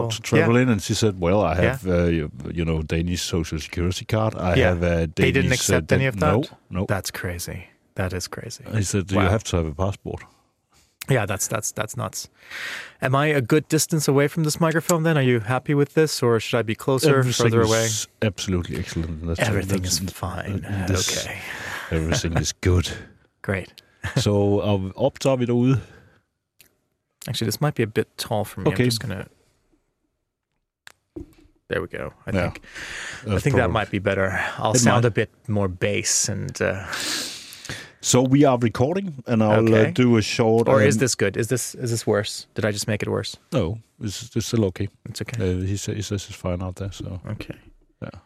about to travel in, and she said, "Well, I have, uh, you, you, know, Danish social security card. I yeah. have a Danish." They didn't accept uh, any of that. No, no. That's crazy. That is crazy. He said, wow. "You have to have a passport." Yeah, that's that's that's nuts. Am I a good distance away from this microphone? Then are you happy with this, or should I be closer, everything further away? Absolutely excellent. That's everything is fine. This, okay. Everything is good. Great. so uh, optager vi derude? Actually, this might be a bit tall for me. Okay. I'm just gonna. There we go. I yeah. think. I think that might be better. I'll it sound might. a bit more bass and. Uh, so we are recording, and I'll uh, okay. uh, do a short. Or is this good? Is this is this worse? Did I just make it worse? No, it's, it's still okay. It's okay. Uh, he, says, he says it's fine out there. So okay. Yeah.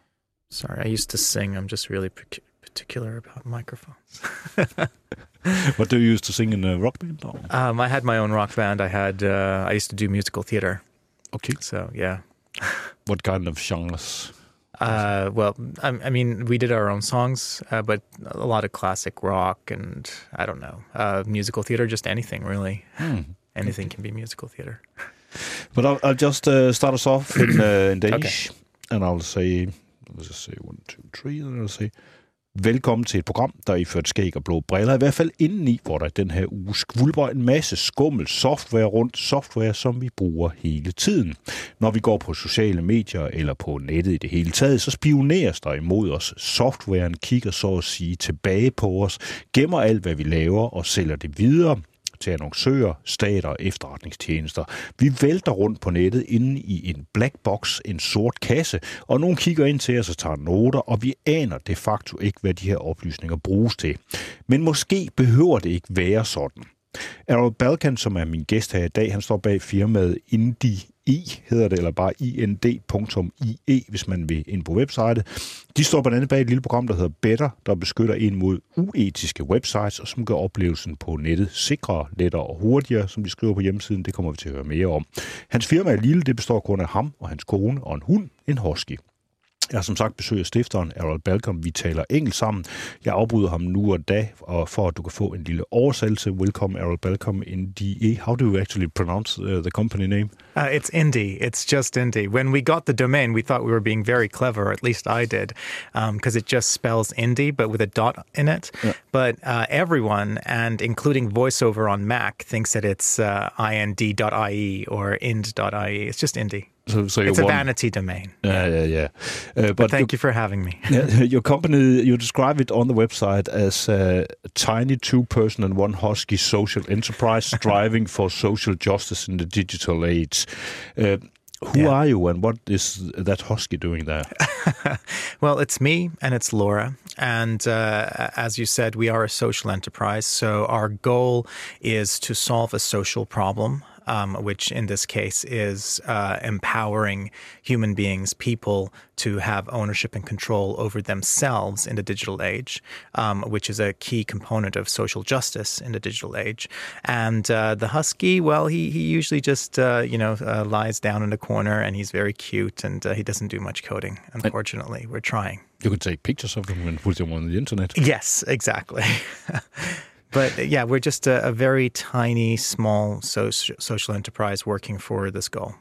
Sorry, I used to sing. I'm just really particular about microphones. what do you use to sing in a rock band? Um, I had my own rock band. I had. Uh, I used to do musical theater. Okay. So yeah. what kind of genres? Uh, well, I, I, mean, we did our own songs, uh, but a lot of classic rock and I don't know, uh, musical theater, just anything really. Hmm. Anything can be musical theater. But I'll, I'll just uh, start us off in, uh, in Danish, okay. and I'll say, let's just say one, two, three, and I'll say. Velkommen til et program, der er iført skæg og blå briller, i hvert fald indeni, hvor der den her uge skvulper en masse skummel software rundt, software, som vi bruger hele tiden. Når vi går på sociale medier eller på nettet i det hele taget, så spioneres der imod os. Softwaren kigger så at sige tilbage på os, gemmer alt, hvad vi laver og sælger det videre til annoncører, stater og efterretningstjenester. Vi vælter rundt på nettet inde i en black box, en sort kasse, og nogen kigger ind til os og tager noter, og vi aner de facto ikke, hvad de her oplysninger bruges til. Men måske behøver det ikke være sådan. Errol Balkan, som er min gæst her i dag, han står bag firmaet Indie i, hedder det, eller bare ind.ie, hvis man vil ind på websitet. De står blandt andet bag et lille program, der hedder Better, der beskytter en mod uetiske websites, og som gør oplevelsen på nettet sikrere, lettere og hurtigere, som de skriver på hjemmesiden. Det kommer vi til at høre mere om. Hans firma er lille, det består kun af ham og hans kone og en hund, en husky. Jeg som sagt besøg af stifteren, Aral Balkan. Vi taler engelsk sammen. Jeg afbryder ham nu og da, og for at du kan få en lille oversættelse. Welcome, Aral Balkan in DE. How do you actually pronounce uh, the company name? Uh, it's Indie. It's just Indie. When we got the domain, we thought we were being very clever, at least I did, because um, it just spells indie, but with a dot in it. Yeah. But uh, everyone, and including VoiceOver on Mac, thinks that it's uh, ind.ie or ind.ie. It's just Indie. So, so it's a vanity domain. Yeah, yeah, yeah. Uh, but, but, thank you for having me. your company, you describe it on the website as a tiny two-person and one husky social enterprise striving for social justice in the digital age. Uh, who yeah. are you and what is that husky doing there? well, it's me and it's Laura. And uh, as you said, we are a social enterprise. So our goal is to solve a social problem um, which in this case is uh, empowering human beings, people, to have ownership and control over themselves in the digital age, um, which is a key component of social justice in the digital age. And uh, the husky, well, he he usually just uh, you know uh, lies down in the corner, and he's very cute, and uh, he doesn't do much coding. Unfortunately, we're trying. You could take pictures of him and put them on the internet. Yes, exactly. But uh, yeah, we're just a, a very tiny, small so- social enterprise working for this goal.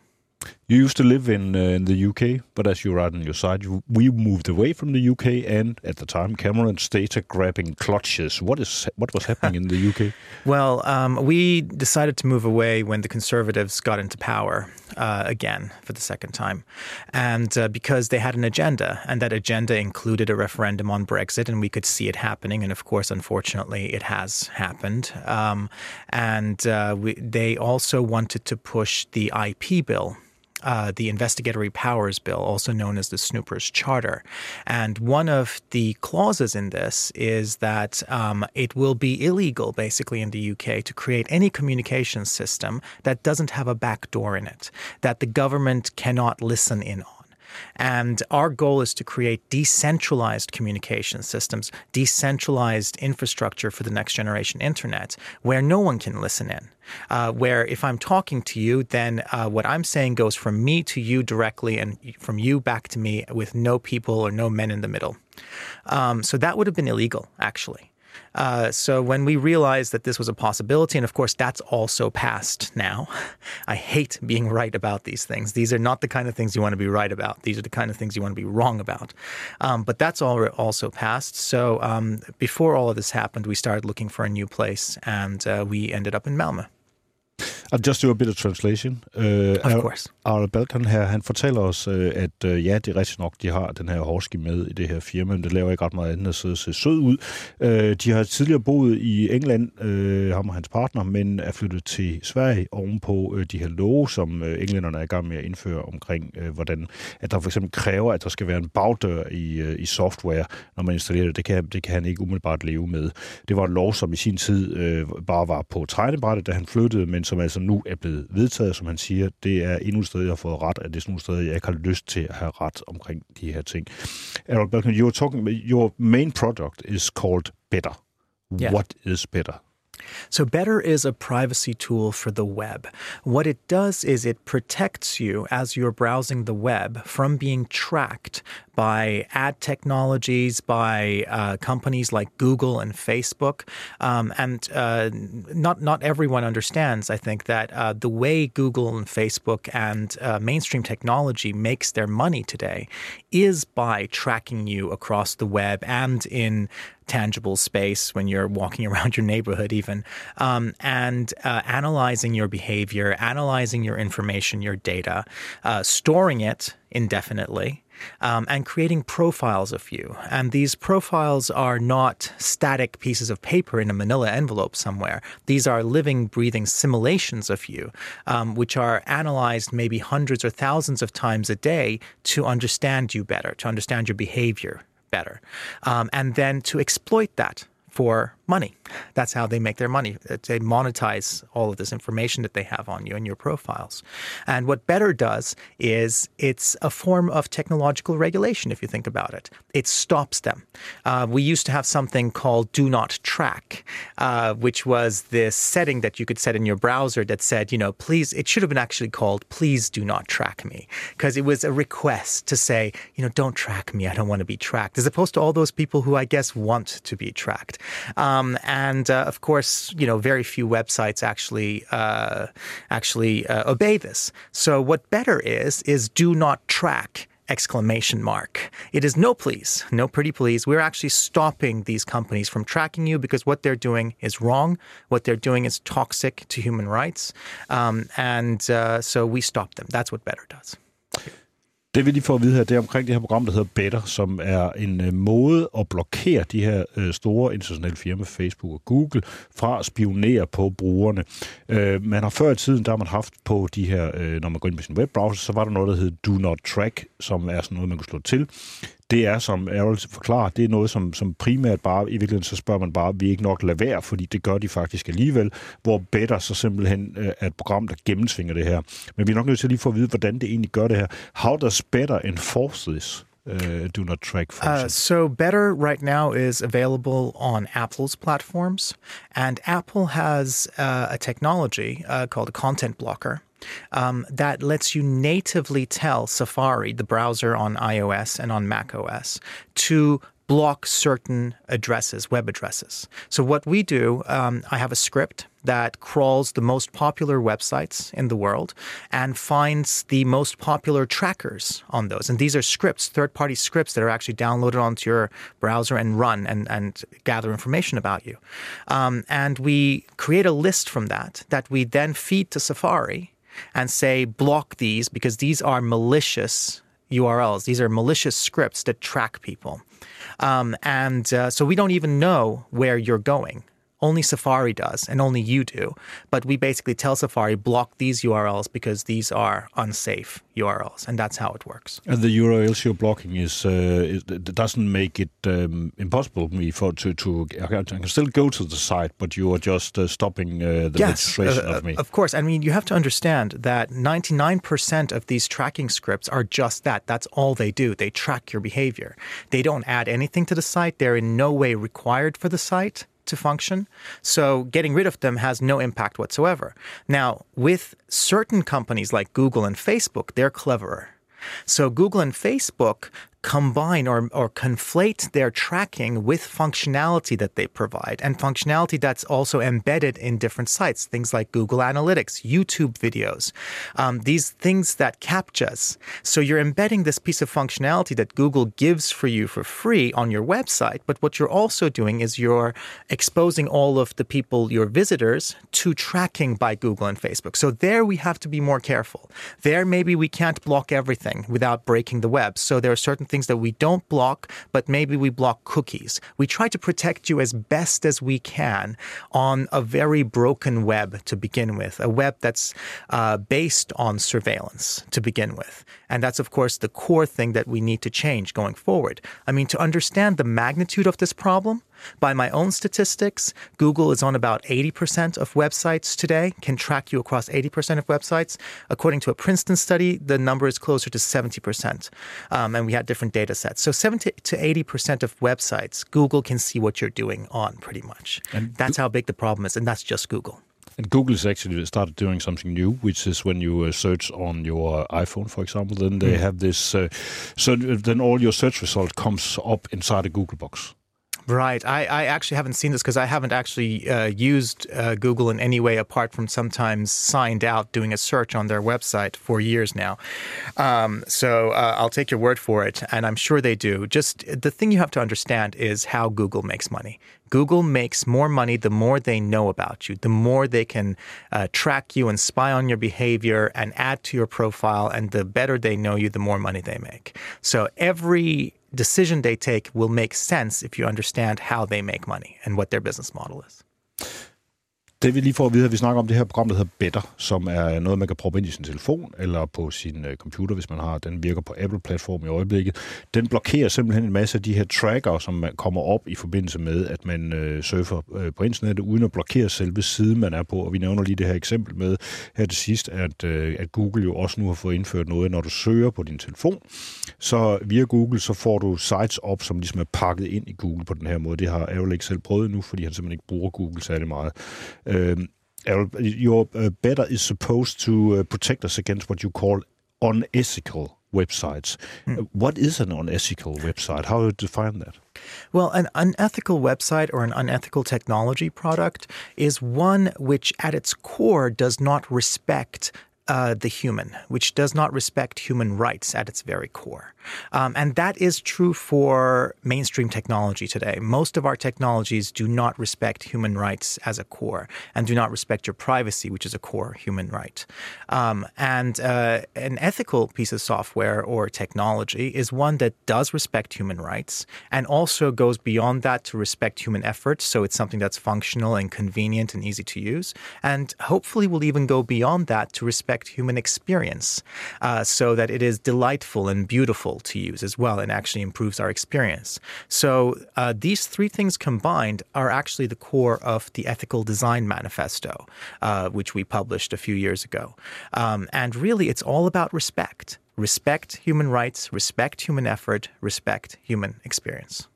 You used to live in uh, in the UK, but as you write on your site, you, we moved away from the UK, and at the time, Cameron's data grabbing clutches. What is what was happening in the UK? Well, um, we decided to move away when the Conservatives got into power uh, again for the second time, and uh, because they had an agenda, and that agenda included a referendum on Brexit, and we could see it happening, and of course, unfortunately, it has happened. Um, and uh, we, they also wanted to push the IP bill uh, the Investigatory Powers Bill, also known as the Snoopers Charter. And one of the clauses in this is that um, it will be illegal, basically, in the UK to create any communication system that doesn't have a backdoor in it, that the government cannot listen in on. And our goal is to create decentralized communication systems, decentralized infrastructure for the next generation internet where no one can listen in. Uh, where if I'm talking to you, then uh, what I'm saying goes from me to you directly and from you back to me with no people or no men in the middle. Um, so that would have been illegal, actually. Uh, so when we realized that this was a possibility, and of course that's also past now. I hate being right about these things. These are not the kind of things you want to be right about. These are the kind of things you want to be wrong about. Um, but that's all also past. So um, before all of this happened, we started looking for a new place, and uh, we ended up in Malmö. I'll just do a bit of translation. Uh, of course. Arnold Balkan her, han fortæller os, uh, at uh, ja, det er rigtigt nok, de har den her Horski med i det her firma, men det laver ikke ret meget andet at sidde og se sød ud. Uh, de har tidligere boet i England, uh, ham og hans partner, men er flyttet til Sverige ovenpå uh, de her love, som uh, englænderne er i gang med at indføre omkring, uh, hvordan at der for eksempel kræver, at der skal være en bagdør i, uh, i software, når man installerer det. Det kan, det kan han ikke umiddelbart leve med. Det var en lov, som i sin tid uh, bare var på tegnebrættet, da han flyttede, men som altså nu er blevet vedtaget, som han siger, det er endnu et sted, jeg har fået ret, at det er sådan nogle steder, jeg ikke har lyst til at have ret omkring de her ting. Errol Balkan, you were talking, your main product is called Better. Yeah. What is Better? So, Better is a privacy tool for the web. What it does is it protects you as you're browsing the web from being tracked by ad technologies, by uh, companies like Google and Facebook. Um, and uh, not, not everyone understands, I think, that uh, the way Google and Facebook and uh, mainstream technology makes their money today is by tracking you across the web and in tangible space when you're walking around your neighborhood, even, um, and uh, analyzing your behavior, analyzing your information, your data, uh, storing it indefinitely. Um, and creating profiles of you. And these profiles are not static pieces of paper in a manila envelope somewhere. These are living, breathing simulations of you, um, which are analyzed maybe hundreds or thousands of times a day to understand you better, to understand your behavior better, um, and then to exploit that for money. That's how they make their money. They monetize all of this information that they have on you and your profiles. And what Better does is it's a form of technological regulation, if you think about it. It stops them. Uh, we used to have something called Do Not Track, uh, which was this setting that you could set in your browser that said, you know, please, it should have been actually called Please Do Not Track Me, because it was a request to say, you know, don't track me. I don't want to be tracked, as opposed to all those people who I guess want to be tracked. Um, and uh, of course, you know, very few websites actually uh, actually uh, obey this. So what better is is do not track exclamation mark. It is no please, no pretty please. We're actually stopping these companies from tracking you because what they're doing is wrong. What they're doing is toxic to human rights. Um, and uh, so we stop them. That's what Better does. Det vi lige får at vide her, det er omkring det her program, der hedder Better, som er en øh, måde at blokere de her øh, store internationale firmaer, Facebook og Google, fra at spionere på brugerne. Øh, man har før i tiden, der har man haft på de her, øh, når man går ind på sin webbrowser, så var der noget, der hed Do Not Track, som er sådan noget, man kunne slå til det er, som Errol forklarer, det er noget, som, som primært bare, i virkeligheden så spørger man bare, vi ikke nok lade være, fordi det gør de faktisk alligevel, hvor Better så simpelthen øh, er et program, der gennemsvinger det her. Men vi er nok nødt til lige få at vide, hvordan det egentlig gør det her. How does Better enforce this? Uh, do not track function? Uh, so better right now is available on Apple's platforms, and Apple has uh, a technology uh, called a content blocker um, that lets you natively tell Safari, the browser on iOS and on macOS, to block certain addresses, web addresses. So, what we do, um, I have a script that crawls the most popular websites in the world and finds the most popular trackers on those. And these are scripts, third party scripts that are actually downloaded onto your browser and run and, and gather information about you. Um, and we create a list from that that we then feed to Safari and say block these because these are malicious URLs. These are malicious scripts that track people. Um, and uh, so we don't even know where you're going. Only Safari does, and only you do. But we basically tell Safari block these URLs because these are unsafe URLs, and that's how it works. And the URLs you're blocking is, uh, is it doesn't make it um, impossible for me for to to I can still go to the site, but you are just uh, stopping uh, the yes, registration uh, of me. Of course, I mean you have to understand that 99% of these tracking scripts are just that. That's all they do. They track your behavior. They don't add anything to the site. They're in no way required for the site to function. So getting rid of them has no impact whatsoever. Now, with certain companies like Google and Facebook, they're cleverer. So Google and Facebook combine or, or conflate their tracking with functionality that they provide and functionality that's also embedded in different sites, things like Google Analytics, YouTube videos, um, these things that CAPTCHAs. So you're embedding this piece of functionality that Google gives for you for free on your website, but what you're also doing is you're exposing all of the people, your visitors, to tracking by Google and Facebook. So there we have to be more careful. There maybe we can't block everything without breaking the web. So there are certain things that we don't block, but maybe we block cookies. We try to protect you as best as we can on a very broken web to begin with, a web that's uh, based on surveillance to begin with. And that's, of course, the core thing that we need to change going forward. I mean, to understand the magnitude of this problem, by my own statistics, Google is on about 80% of websites today, can track you across 80% of websites. According to a Princeton study, the number is closer to 70%. Um, and we had different data sets. So 70 to 80% of websites, Google can see what you're doing on pretty much. And that's how big the problem is. And that's just Google. And Google has actually started doing something new, which is when you uh, search on your iPhone, for example, then they mm. have this. Uh, so then all your search result comes up inside a Google box. Right. I, I actually haven't seen this because I haven't actually uh, used uh, Google in any way apart from sometimes signed out doing a search on their website for years now. Um, so uh, I'll take your word for it, and I'm sure they do. Just the thing you have to understand is how Google makes money. Google makes more money the more they know about you, the more they can uh, track you and spy on your behavior and add to your profile, and the better they know you, the more money they make. So every decision they take will make sense if you understand how they make money and what their business model is. Det vi lige får at vide, at vi snakker om det her program, der hedder Better, som er noget, man kan proppe ind i sin telefon eller på sin øh, computer, hvis man har. Den virker på Apple-platform i øjeblikket. Den blokerer simpelthen en masse af de her tracker, som kommer op i forbindelse med, at man øh, surfer øh, på internettet, uden at blokere selve siden, man er på. Og vi nævner lige det her eksempel med her til sidst, at, øh, at Google jo også nu har fået indført noget, når du søger på din telefon, så via Google, så får du sites op, som ligesom er pakket ind i Google på den her måde. Det har Apple ikke selv prøvet nu, fordi han simpelthen ikke bruger Google særlig meget. Um, your uh, better is supposed to uh, protect us against what you call unethical websites. Mm. What is an unethical website? How do you define that? Well, an unethical website or an unethical technology product is one which, at its core, does not respect uh, the human, which does not respect human rights at its very core. Um, and that is true for mainstream technology today. Most of our technologies do not respect human rights as a core and do not respect your privacy, which is a core human right. Um, and uh, an ethical piece of software or technology is one that does respect human rights and also goes beyond that to respect human efforts. So it's something that's functional and convenient and easy to use. And hopefully will even go beyond that to respect human experience uh, so that it is delightful and beautiful to use as well and actually improves our experience. So uh, these three things combined are actually the core of the Ethical Design Manifesto, uh, which we published a few years ago. Um, and really, it's all about respect. Respect human rights, respect human effort, respect human experience.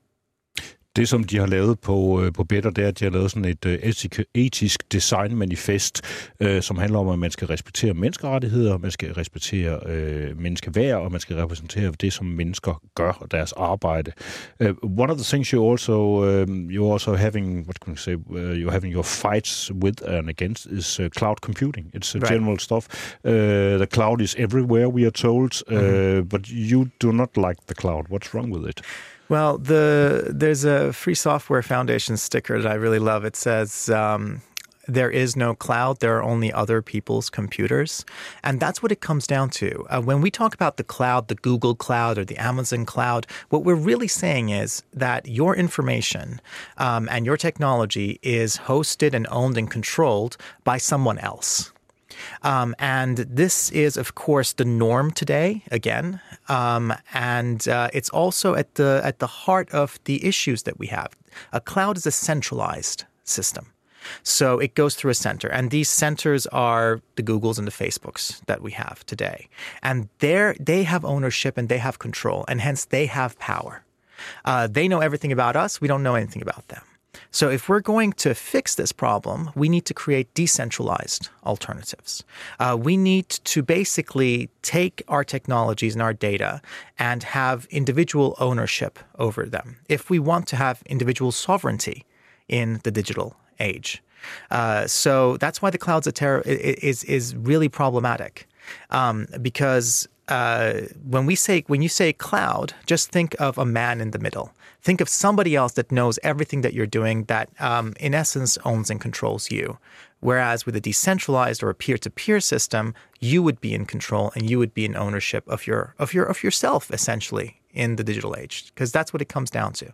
Det, som de har lavet på, øh, på Better, det er, at de har lavet sådan et øh, etisk, etisk design-manifest, øh, som handler om, at man skal respektere menneskerettigheder, man skal respektere øh, menneskeværd, og man skal repræsentere det, som mennesker gør og deres arbejde. Uh, one of the things you also um, you're also having what can I say uh, you're having your fights with and against is uh, cloud computing. It's uh, right. general stuff. Uh, the cloud is everywhere, we are told, uh, mm-hmm. but you do not like the cloud. What's wrong with it? Well, the there's a Free Software Foundation sticker that I really love. It says. Um, there is no cloud. There are only other people's computers. And that's what it comes down to. Uh, when we talk about the cloud, the Google cloud or the Amazon cloud, what we're really saying is that your information um, and your technology is hosted and owned and controlled by someone else. Um, and this is, of course, the norm today. Again, um, and uh, it's also at the at the heart of the issues that we have. A cloud is a centralized system. So it goes through a center, and these centers are the Googles and the Facebooks that we have today, and they they have ownership and they have control, and hence they have power. Uh, they know everything about us. We don't know anything about them. So if we're going to fix this problem, we need to create decentralized alternatives. Uh, we need to basically take our technologies and our data and have individual ownership over them if we want to have individual sovereignty in the digital age. Uh, so that's why the cloud's a ter- is is really problematic um, because uh, when we say when you say cloud, just think of a man in the middle. Think of somebody else that knows everything that you're doing, that um, in essence owns and controls you. Whereas with a decentralized or a peer-to-peer system, you would be in control and you would be in ownership of your of your of yourself essentially in the digital age, because that's what it comes down to.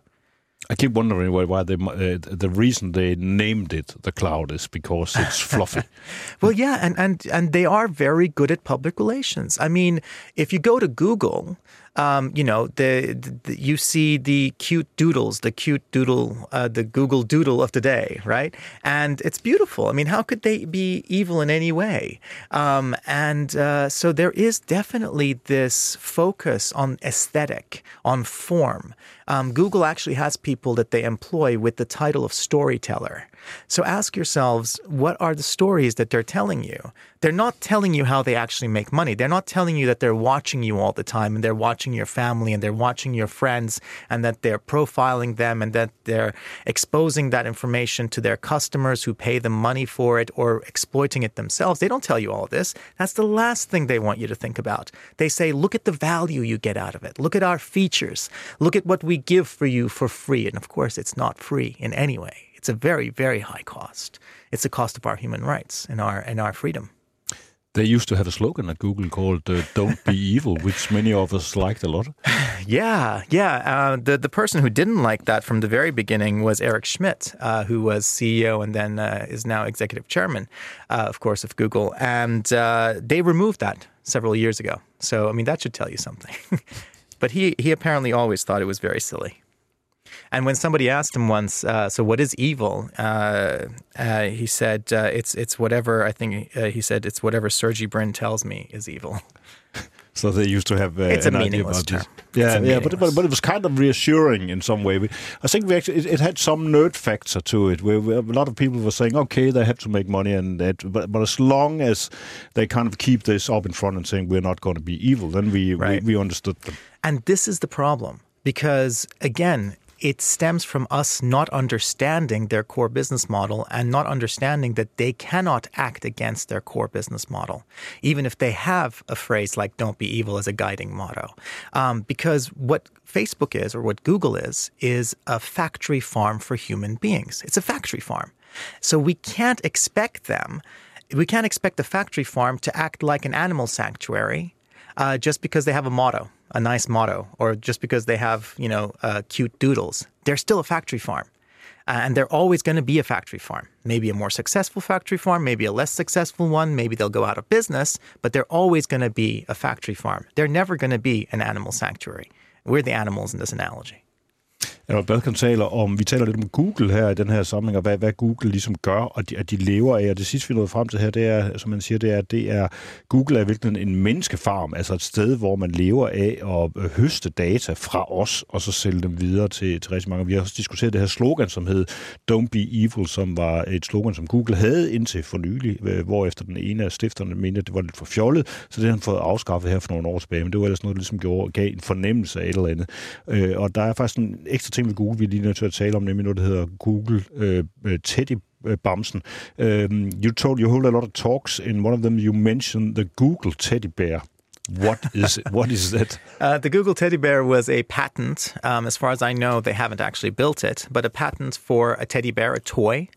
I keep wondering why, why they, uh, the reason they named it the cloud is because it's fluffy. well, yeah, and, and and they are very good at public relations. I mean, if you go to Google, um, you know, the, the, you see the cute doodles, the cute doodle, uh, the Google Doodle of today, right? And it's beautiful. I mean, how could they be evil in any way? Um, and uh, so there is definitely this focus on aesthetic, on form. Um, Google actually has people that they employ with the title of storyteller. So ask yourselves, what are the stories that they're telling you? They're not telling you how they actually make money. They're not telling you that they're watching you all the time and they're watching your family and they're watching your friends and that they're profiling them and that they're exposing that information to their customers who pay them money for it or exploiting it themselves. They don't tell you all this. That's the last thing they want you to think about. They say, look at the value you get out of it. Look at our features. Look at what we give for you for free. And of course, it's not free in any way. It's a very, very high cost. It's the cost of our human rights and our and our freedom. They used to have a slogan at Google called uh, "Don't be evil," which many of us liked a lot. yeah, yeah. Uh, the the person who didn't like that from the very beginning was Eric Schmidt, uh, who was CEO and then uh, is now executive chairman, uh, of course, of Google, and uh, they removed that several years ago. So, I mean, that should tell you something. but he he apparently always thought it was very silly. And when somebody asked him once, uh, "So what is evil?" Uh, uh, he said, uh, "It's it's whatever." I think uh, he said, "It's whatever Sergey Brin tells me is evil." So they used to have uh, it's a meaningless term. Yeah, yeah, but, but but it was kind of reassuring in some way. I think we actually it, it had some nerd factor to it, where, where, a lot of people were saying, okay, they have to make money, and that, but but as long as they kind of keep this up in front and saying we're not going to be evil, then we, right. we we understood them. And this is the problem because again, it stems from us not understanding their core business model and not understanding that they cannot act against their core business model, even if they have a phrase like don't be evil as a guiding motto. Um, because what Facebook is, or what Google is, is a factory farm for human beings. It's a factory farm. So we can't expect them, we can't expect the factory farm to act like an animal sanctuary uh, just because they have a motto a nice motto or just because they have, you know, uh, cute doodles. They're still a factory farm. Uh, and they're always going to be a factory farm. Maybe a more successful factory farm, maybe a less successful one, maybe they'll go out of business, but they're always going to be a factory farm. They're never going to be an animal sanctuary. We're the animals in this analogy. Albert Balkan taler om, vi taler lidt om Google her i den her samling, og hvad, hvad Google ligesom gør, og de, at de lever af. Og det sidste, vi nåede frem til her, det er, som man siger, det er, det er Google er virkelig en menneskefarm, altså et sted, hvor man lever af at øh, høste data fra os, og så sælge dem videre til, til rigtig mange. Vi har også diskuteret det her slogan, som hed Don't be evil, som var et slogan, som Google havde indtil for nylig, øh, hvor efter den ene af stifterne mente, at det var lidt for fjollet, så det har han fået afskaffet her for nogle år tilbage, men det var ellers noget, der ligesom gjorde, gav en fornemmelse af et eller andet. Øh, og der er faktisk en ekstra ting ved Google, vi er lige nødt til at tale om, nemlig noget, der hedder Google øh, øh Teddy øh, Bamsen. Um, you told you hold a lot of talks. In one of them, you mentioned the Google Teddy Bear. What is it? What is that? Uh, the Google Teddy Bear was a patent. Um, as far as I know, they haven't actually built it, but a patent for a teddy bear, a toy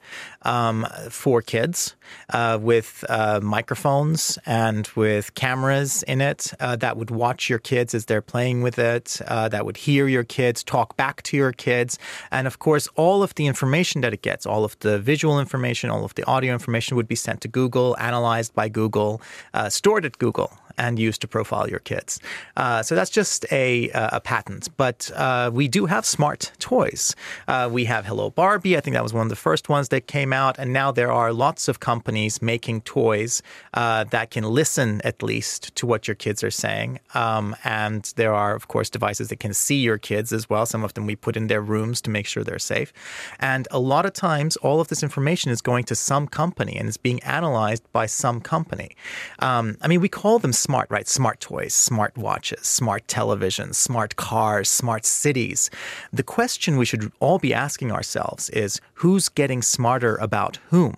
um, for kids uh, with uh, microphones and with cameras in it uh, that would watch your kids as they're playing with it, uh, that would hear your kids, talk back to your kids. And of course, all of the information that it gets, all of the visual information, all of the audio information would be sent to Google, analyzed by Google, uh, stored at Google and use to profile your kids. Uh, so that's just a, a patent. But uh, we do have smart toys. Uh, we have Hello Barbie. I think that was one of the first ones that came out. And now there are lots of companies making toys uh, that can listen at least to what your kids are saying. Um, and there are, of course, devices that can see your kids as well. Some of them we put in their rooms to make sure they're safe. And a lot of times, all of this information is going to some company and is being analyzed by some company. Um, I mean, we call them smart, right? Smart toys, smart watches, smart televisions, smart cars, smart cities. The question we should all be asking ourselves is who's getting smarter about whom?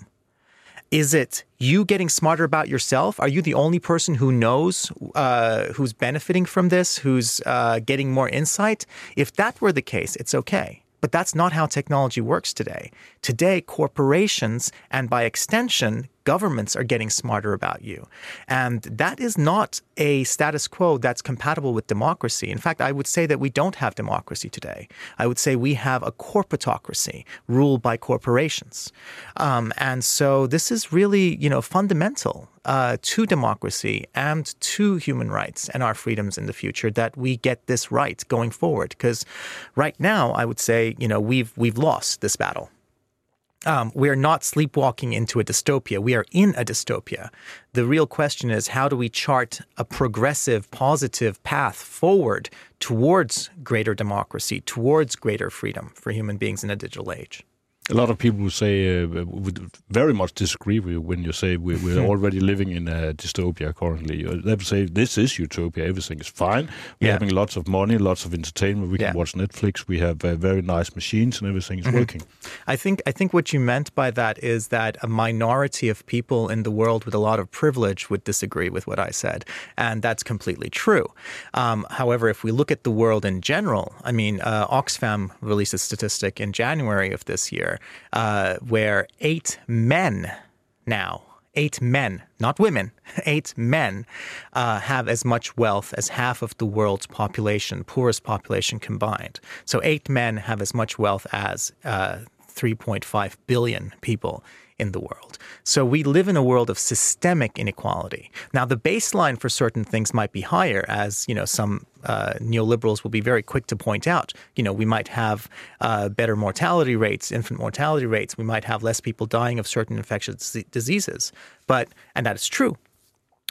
Is it you getting smarter about yourself? Are you the only person who knows uh, who's benefiting from this, who's uh, getting more insight? If that were the case, it's okay. But that's not how technology works today. Today, corporations and by extension, governments are getting smarter about you. And that is not a status quo that's compatible with democracy. In fact, I would say that we don't have democracy today. I would say we have a corporatocracy ruled by corporations. Um, and so this is really, you know, fundamental uh, to democracy and to human rights and our freedoms in the future that we get this right going forward. Because right now, I would say, you know, we've we've lost this battle. Um, we are not sleepwalking into a dystopia. We are in a dystopia. The real question is how do we chart a progressive, positive path forward towards greater democracy, towards greater freedom for human beings in a digital age? A lot of people say uh, would very much disagree with you when you say we're, we're already living in a dystopia currently. They would say this is utopia. Everything is fine. We're yeah. having lots of money, lots of entertainment. We can yeah. watch Netflix. We have uh, very nice machines, and everything is mm-hmm. working. I think I think what you meant by that is that a minority of people in the world with a lot of privilege would disagree with what I said, and that's completely true. Um, however, if we look at the world in general, I mean, uh, Oxfam released a statistic in January of this year uh, where eight men now, eight men, not women, eight men uh, have as much wealth as half of the world's population, poorest population combined. So eight men have as much wealth as uh, 3.5 billion people in the world. So we live in a world of systemic inequality. Now, the baseline for certain things might be higher, as you know, some uh, neoliberals will be very quick to point out. You know, we might have uh, better mortality rates, infant mortality rates. We might have less people dying of certain infectious diseases. But and that is true.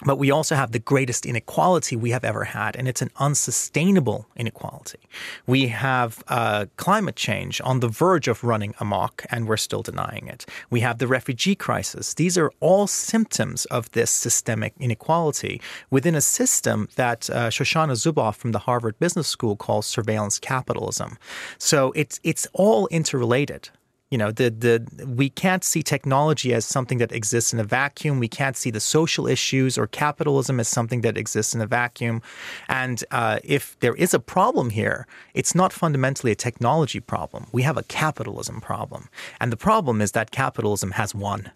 But we also have the greatest inequality we have ever had, and it's an unsustainable inequality. We have uh, climate change on the verge of running amok, and we're still denying it. We have the refugee crisis. These are all symptoms of this systemic inequality within a system that uh, Shoshana Zuboff from the Harvard Business School calls surveillance capitalism. So it's it's all interrelated you know the the we can't see technology as something that exists in a vacuum. We can't see the social issues or capitalism as something that exists in a vacuum. And uh, if there is a problem here it's not fundamentally a technology problem. We have a capitalism problem. And the problem is that capitalism has won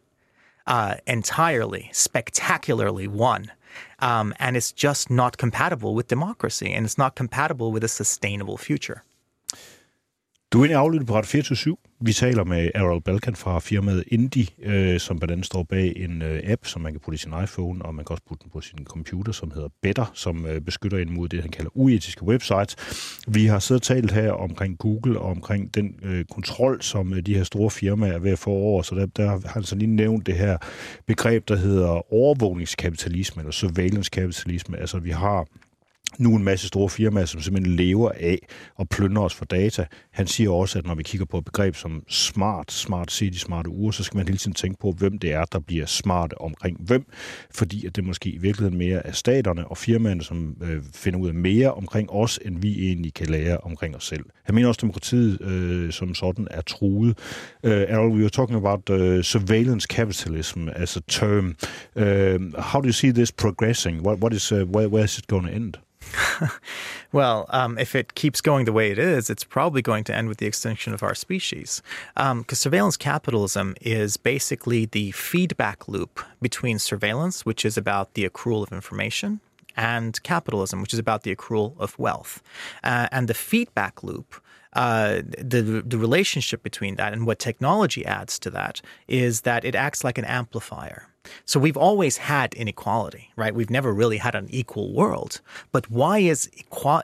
uh, entirely spectacularly won. Um, and it's just not compatible with democracy and it's not compatible with a sustainable future Du er inde i aflyttet på Radio 24 Vi taler med Errol Balkan fra firmaet Indie, øh, som blandt andet står bag en øh, app, som man kan putte i sin iPhone, og man kan også putte den på sin computer, som hedder Better, som øh, beskytter en mod det, han kalder uetiske websites. Vi har siddet og talt her omkring Google og omkring den øh, kontrol, som øh, de her store firmaer er ved at få over, så der, der har han så lige nævnt det her begreb, der hedder overvågningskapitalisme, eller surveillance kapitalisme. Altså vi har nu en masse store firmaer, som simpelthen lever af og plyndre os for data. Han siger også, at når vi kigger på et begreb som smart, smart city, smarte uger, så skal man hele tiden tænke på, hvem det er, der bliver smart omkring hvem, fordi at det måske i virkeligheden mere er staterne og firmaerne, som øh, finder ud af mere omkring os, end vi egentlig kan lære omkring os selv. Han mener også, at demokratiet øh, som sådan er truet. Uh, Errol, we were talking about uh, surveillance capitalism as a term. Uh, how do you see this progressing? What, what is, uh, where, where is it going to end? well, um, if it keeps going the way it is, it's probably going to end with the extinction of our species. Because um, surveillance capitalism is basically the feedback loop between surveillance, which is about the accrual of information, and capitalism, which is about the accrual of wealth. Uh, and the feedback loop uh, the the relationship between that and what technology adds to that is that it acts like an amplifier. So we've always had inequality, right? We've never really had an equal world. But why is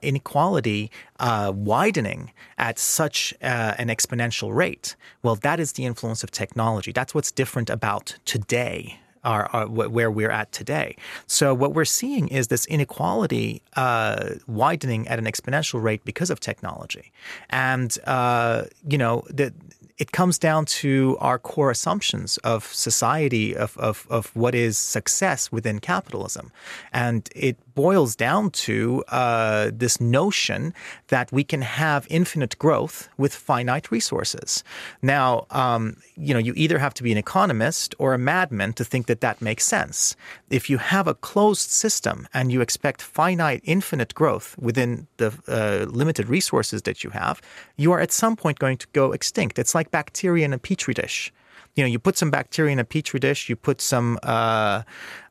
inequality uh, widening at such uh, an exponential rate? Well, that is the influence of technology. That's what's different about today are, where we're at today. So what we're seeing is this inequality uh, widening at an exponential rate because of technology, and uh, you know the it comes down to our core assumptions of society, of, of, of what is success within capitalism. And it boils down to uh, this notion that we can have infinite growth with finite resources. Now, um, you know, you either have to be an economist or a madman to think that that makes sense. If you have a closed system and you expect finite, infinite growth within the uh, limited resources that you have, you are at some point going to go extinct. It's like bacteria in a petri dish you know, you put some bacteria in a petri dish, you put some uh,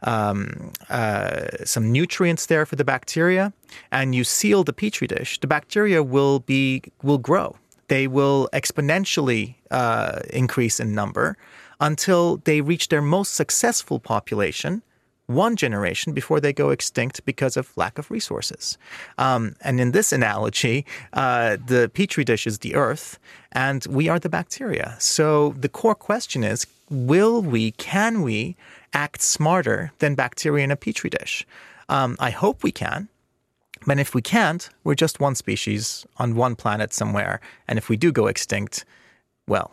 um, uh, some nutrients there for the bacteria, and you seal the petri dish. The bacteria will be will grow. They will exponentially uh, increase in number until they reach their most successful population, one generation before they go extinct because of lack of resources. Um, and in this analogy, uh, the petri dish is the earth, and we are the bacteria. So the core question is will we, can we act smarter than bacteria in a petri dish? Um, I hope we can. But if we can't, we're just one species on one planet somewhere. And if we do go extinct, well,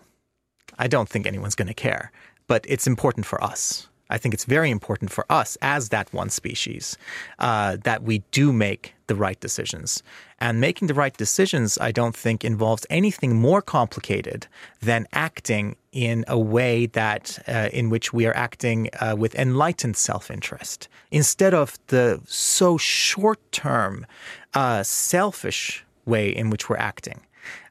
I don't think anyone's going to care. But it's important for us. I think it's very important for us as that one species uh, that we do make the right decisions. And making the right decisions, I don't think, involves anything more complicated than acting in a way that uh, in which we are acting uh, with enlightened self-interest instead of the so short-term, uh, selfish way in which we're acting.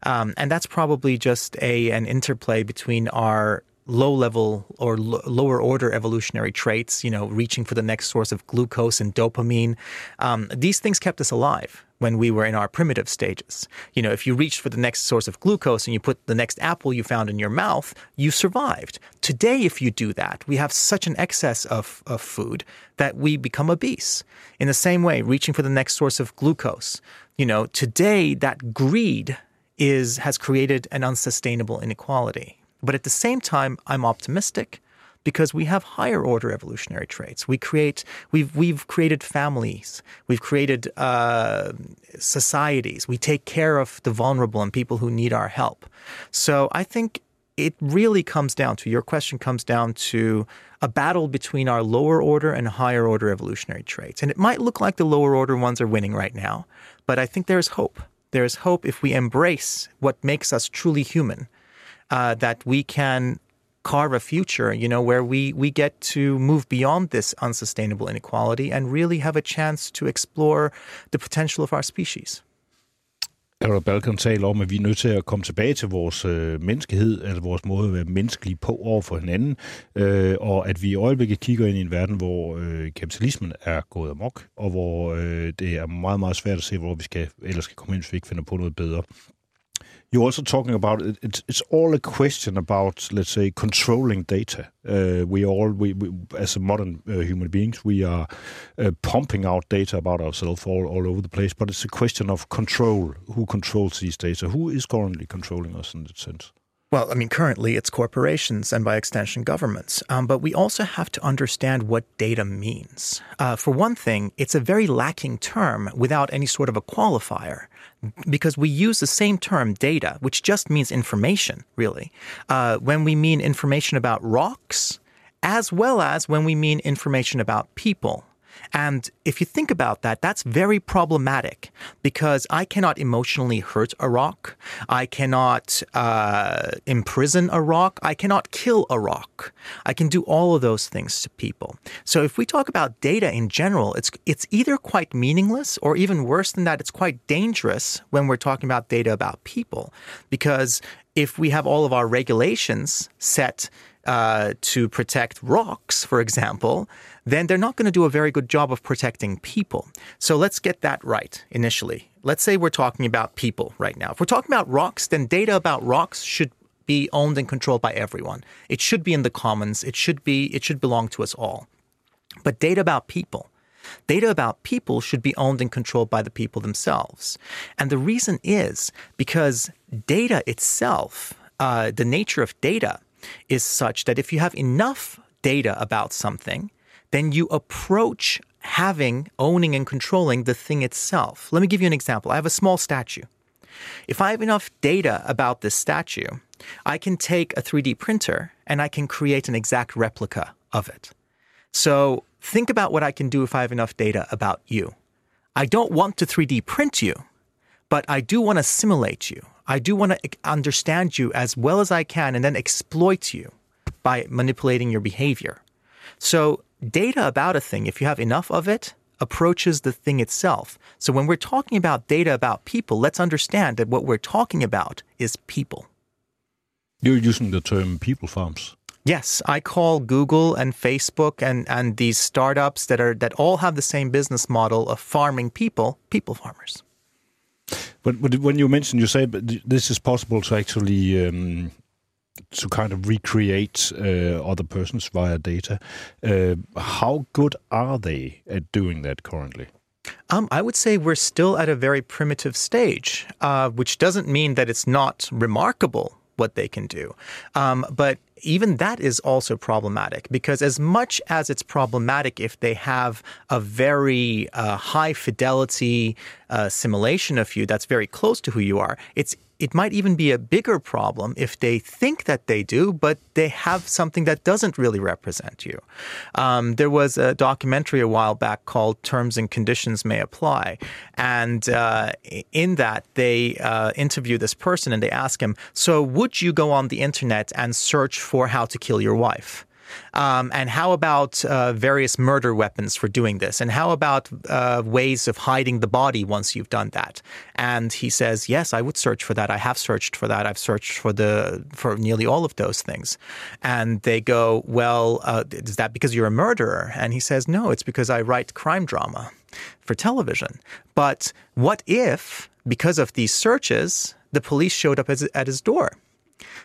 Um, and that's probably just a an interplay between our low level or l- lower order evolutionary traits, you know, reaching for the next source of glucose and dopamine. Um, these things kept us alive when we were in our primitive stages. You know, if you reached for the next source of glucose and you put the next apple you found in your mouth, you survived. Today, if you do that, we have such an excess of, of food that we become obese. In the same way, reaching for the next source of glucose, you know, today that greed is has created an unsustainable inequality but at the same time, I'm optimistic because we have higher order evolutionary traits. We create, we've, we've created families, we've created uh, societies, we take care of the vulnerable and people who need our help. So I think it really comes down to your question comes down to a battle between our lower order and higher order evolutionary traits. And it might look like the lower order ones are winning right now, but I think there's hope. There's hope if we embrace what makes us truly human uh, that we can carve a future, you know, where we, we get to move beyond this unsustainable inequality and really have a chance to explore the potential of our species. Aral Balkan taler om, at vi er nødt til at komme tilbage til vores øh, menneskehed, altså vores måde at være menneskelige på over for hinanden, øh, og at vi i øjeblikket kigger ind i en verden, hvor øh, kapitalismen er gået amok, og hvor øh, det er meget, meget svært at se, hvor vi skal, ellers skal komme ind, hvis vi ikke finder på noget bedre. You're also talking about it, it's, it's all a question about, let's say, controlling data. Uh, we all, we, we, as modern uh, human beings, we are uh, pumping out data about ourselves all, all over the place. But it's a question of control. Who controls these data? Who is currently controlling us in that sense? Well, I mean, currently it's corporations and by extension governments. Um, but we also have to understand what data means. Uh, for one thing, it's a very lacking term without any sort of a qualifier because we use the same term data, which just means information, really, uh, when we mean information about rocks, as well as when we mean information about people. And if you think about that, that's very problematic because I cannot emotionally hurt a rock. I cannot uh, imprison a rock. I cannot kill a rock. I can do all of those things to people. So if we talk about data in general, it's it's either quite meaningless or even worse than that, it's quite dangerous when we're talking about data about people because if we have all of our regulations set uh, to protect rocks, for example, then they're not going to do a very good job of protecting people. So let's get that right initially. Let's say we're talking about people right now. If we're talking about rocks, then data about rocks should be owned and controlled by everyone. It should be in the commons. It should be it should belong to us all. But data about people, data about people should be owned and controlled by the people themselves. And the reason is because data itself, uh, the nature of data, is such that if you have enough data about something, then you approach having, owning, and controlling the thing itself. Let me give you an example. I have a small statue. If I have enough data about this statue, I can take a 3D printer and I can create an exact replica of it. So think about what I can do if I have enough data about you. I don't want to 3D print you, but I do want to simulate you. I do want to understand you as well as I can and then exploit you by manipulating your behavior. So, data about a thing, if you have enough of it, approaches the thing itself. So, when we're talking about data about people, let's understand that what we're talking about is people. You're using the term people farms. Yes, I call Google and Facebook and, and these startups that are that all have the same business model of farming people, people farmers. But, but when you mentioned, you said this is possible to actually um, to kind of recreate uh, other persons via data. Uh, how good are they at doing that currently? Um, I would say we're still at a very primitive stage, uh, which doesn't mean that it's not remarkable what they can do. Um, but even that is also problematic because, as much as it's problematic if they have a very uh, high fidelity uh, simulation of you that's very close to who you are, it's it might even be a bigger problem if they think that they do, but they have something that doesn't really represent you. Um, there was a documentary a while back called Terms and Conditions May Apply. And uh, in that, they uh, interview this person and they ask him, So, would you go on the internet and search for how to kill your wife? Um, and how about uh, various murder weapons for doing this? And how about uh, ways of hiding the body once you've done that? And he says, yes, I would search for that. I have searched for that. I've searched for the for nearly all of those things. And they go, well, uh, is that because you're a murderer? And he says, no, it's because I write crime drama for television. But what if, because of these searches, the police showed up at his door?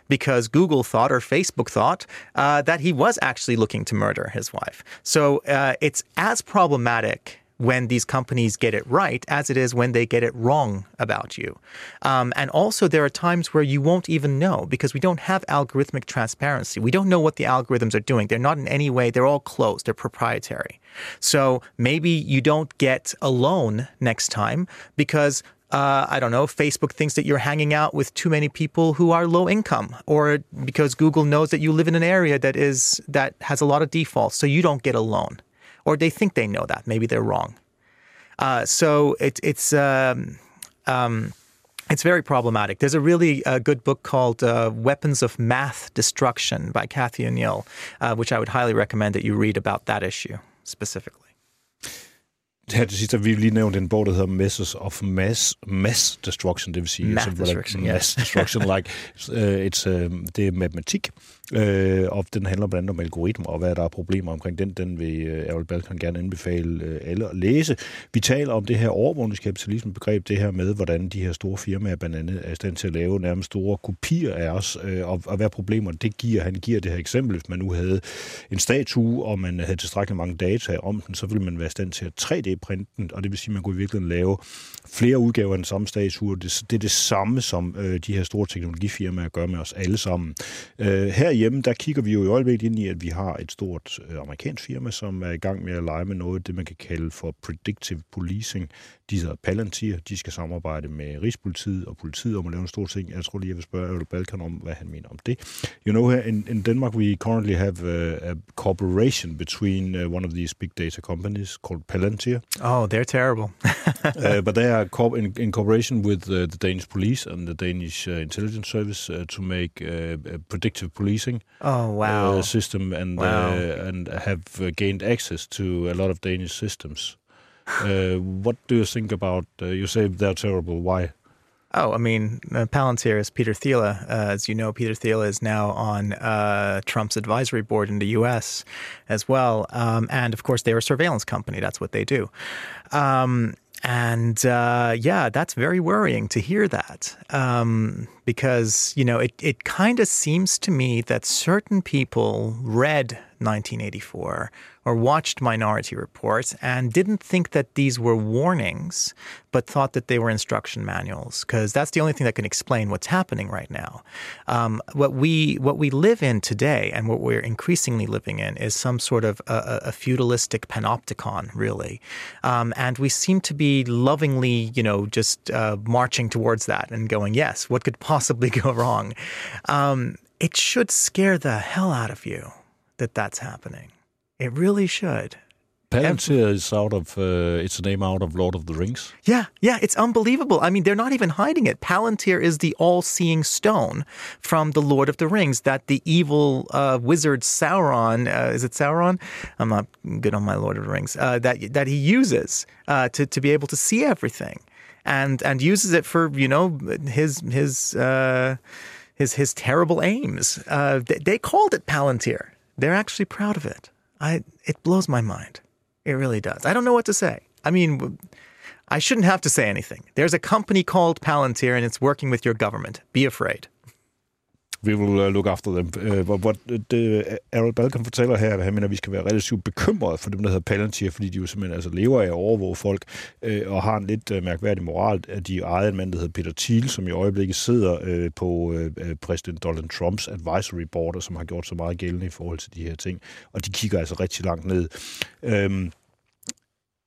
Because Google thought or Facebook thought uh, that he was actually looking to murder his wife. So uh, it's as problematic when these companies get it right as it is when they get it wrong about you. Um, and also, there are times where you won't even know because we don't have algorithmic transparency. We don't know what the algorithms are doing. They're not in any way, they're all closed, they're proprietary. So maybe you don't get a loan next time because uh, I don't know, Facebook thinks that you're hanging out with too many people who are low income, or because Google knows that you live in an area that is that has a lot of defaults, so you don't get a loan, or they think they know that. Maybe they're wrong. Uh, so it, it's um, um, it's very problematic. There's a really uh, good book called uh, Weapons of Math Destruction by Cathy O'Neil, uh, which I would highly recommend that you read about that issue specifically. Her til sidst har vi lige nævnt en bog, der hedder Messes of Mass, mass Destruction, det vil sige... Mass Destruction, yeah. Mass Destruction, like, uh, it's, uh, det er matematik, Øh, og den handler blandt andet om algoritmer, og hvad der er problemer omkring den. Den vil øh, Errol Balkan gerne anbefale øh, alle at læse. Vi taler om det her overvågningskapitalisme-begreb, det her med, hvordan de her store firmaer blandt andet er i stand til at lave nærmest store kopier af os, øh, og, og hvad problemer det giver. Han giver det her eksempel, hvis man nu havde en statue, og man havde tilstrækkeligt mange data om den, så ville man være i stand til at 3D-printe den, og det vil sige, at man kunne i virkeligheden lave flere udgaver af den samme statue. Det, det er det samme, som øh, de her store teknologifirmaer gør med os alle sammen. Øh, herhjemme, der kigger vi jo i øjeblikket ind i, at vi har et stort øh, amerikansk firma, som er i gang med at lege med noget, det man kan kalde for predictive policing. De hedder Palantir, de skal samarbejde med Rigspolitiet og politiet om at lave en stor ting. Jeg tror lige, jeg vil spørge Errol Balkan om, hvad han mener om det. You know, in, in Denmark, we currently have a, a cooperation between uh, one of these big data companies called Palantir. Oh, they're terrible. uh, but they are co- in, in, cooperation with uh, the Danish police and the Danish uh, intelligence service uh, to make uh, predictive policing oh, wow. system and wow. and have gained access to a lot of Danish systems. what do you think about? you say they're terrible. Why? Oh, I mean, uh, Palantir is Peter Thiel. Uh, as you know, Peter Thiel is now on uh, Trump's advisory board in the U.S. as well. Um, and of course, they're a surveillance company. That's what they do. Um, and uh, yeah, that's very worrying to hear that um, because, you know, it, it kind of seems to me that certain people read 1984 or watched Minority Report and didn't think that these were warnings, but thought that they were instruction manuals, because that's the only thing that can explain what's happening right now. Um, what we what we live in today, and what we're increasingly living in, is some sort of a, a feudalistic panopticon, really, um, and we seem to be lovingly, you know, just uh, marching towards that and going, yes, what could possibly go wrong? Um, it should scare the hell out of you that that's happening. It really should. Palantir is out of uh, it's a name out of Lord of the Rings. Yeah, yeah, it's unbelievable. I mean, they're not even hiding it. Palantir is the all-seeing stone from the Lord of the Rings that the evil uh, wizard Sauron uh, is it Sauron? I'm not good on my Lord of the Rings. Uh, that that he uses uh, to to be able to see everything, and and uses it for you know his his uh, his his terrible aims. They, they called it Palantir. They're actually proud of it. I it blows my mind. It really does. I don't know what to say. I mean, I shouldn't have to say anything. There's a company called Palantir and it's working with your government. Be afraid. We will uh, look after them. Uh, hvor, hvor det, Errol Balkan fortæller her, at han mener, at vi skal være relativt bekymrede for dem, der hedder Palantir, fordi de jo simpelthen altså lever af at overvåge folk uh, og har en lidt uh, mærkværdig moral. At de ejer en mand, der hedder Peter Thiel, som i øjeblikket sidder uh, på uh, præsident Donald Trumps advisory board, og som har gjort så meget gældende i forhold til de her ting. Og de kigger altså rigtig langt ned. Øh,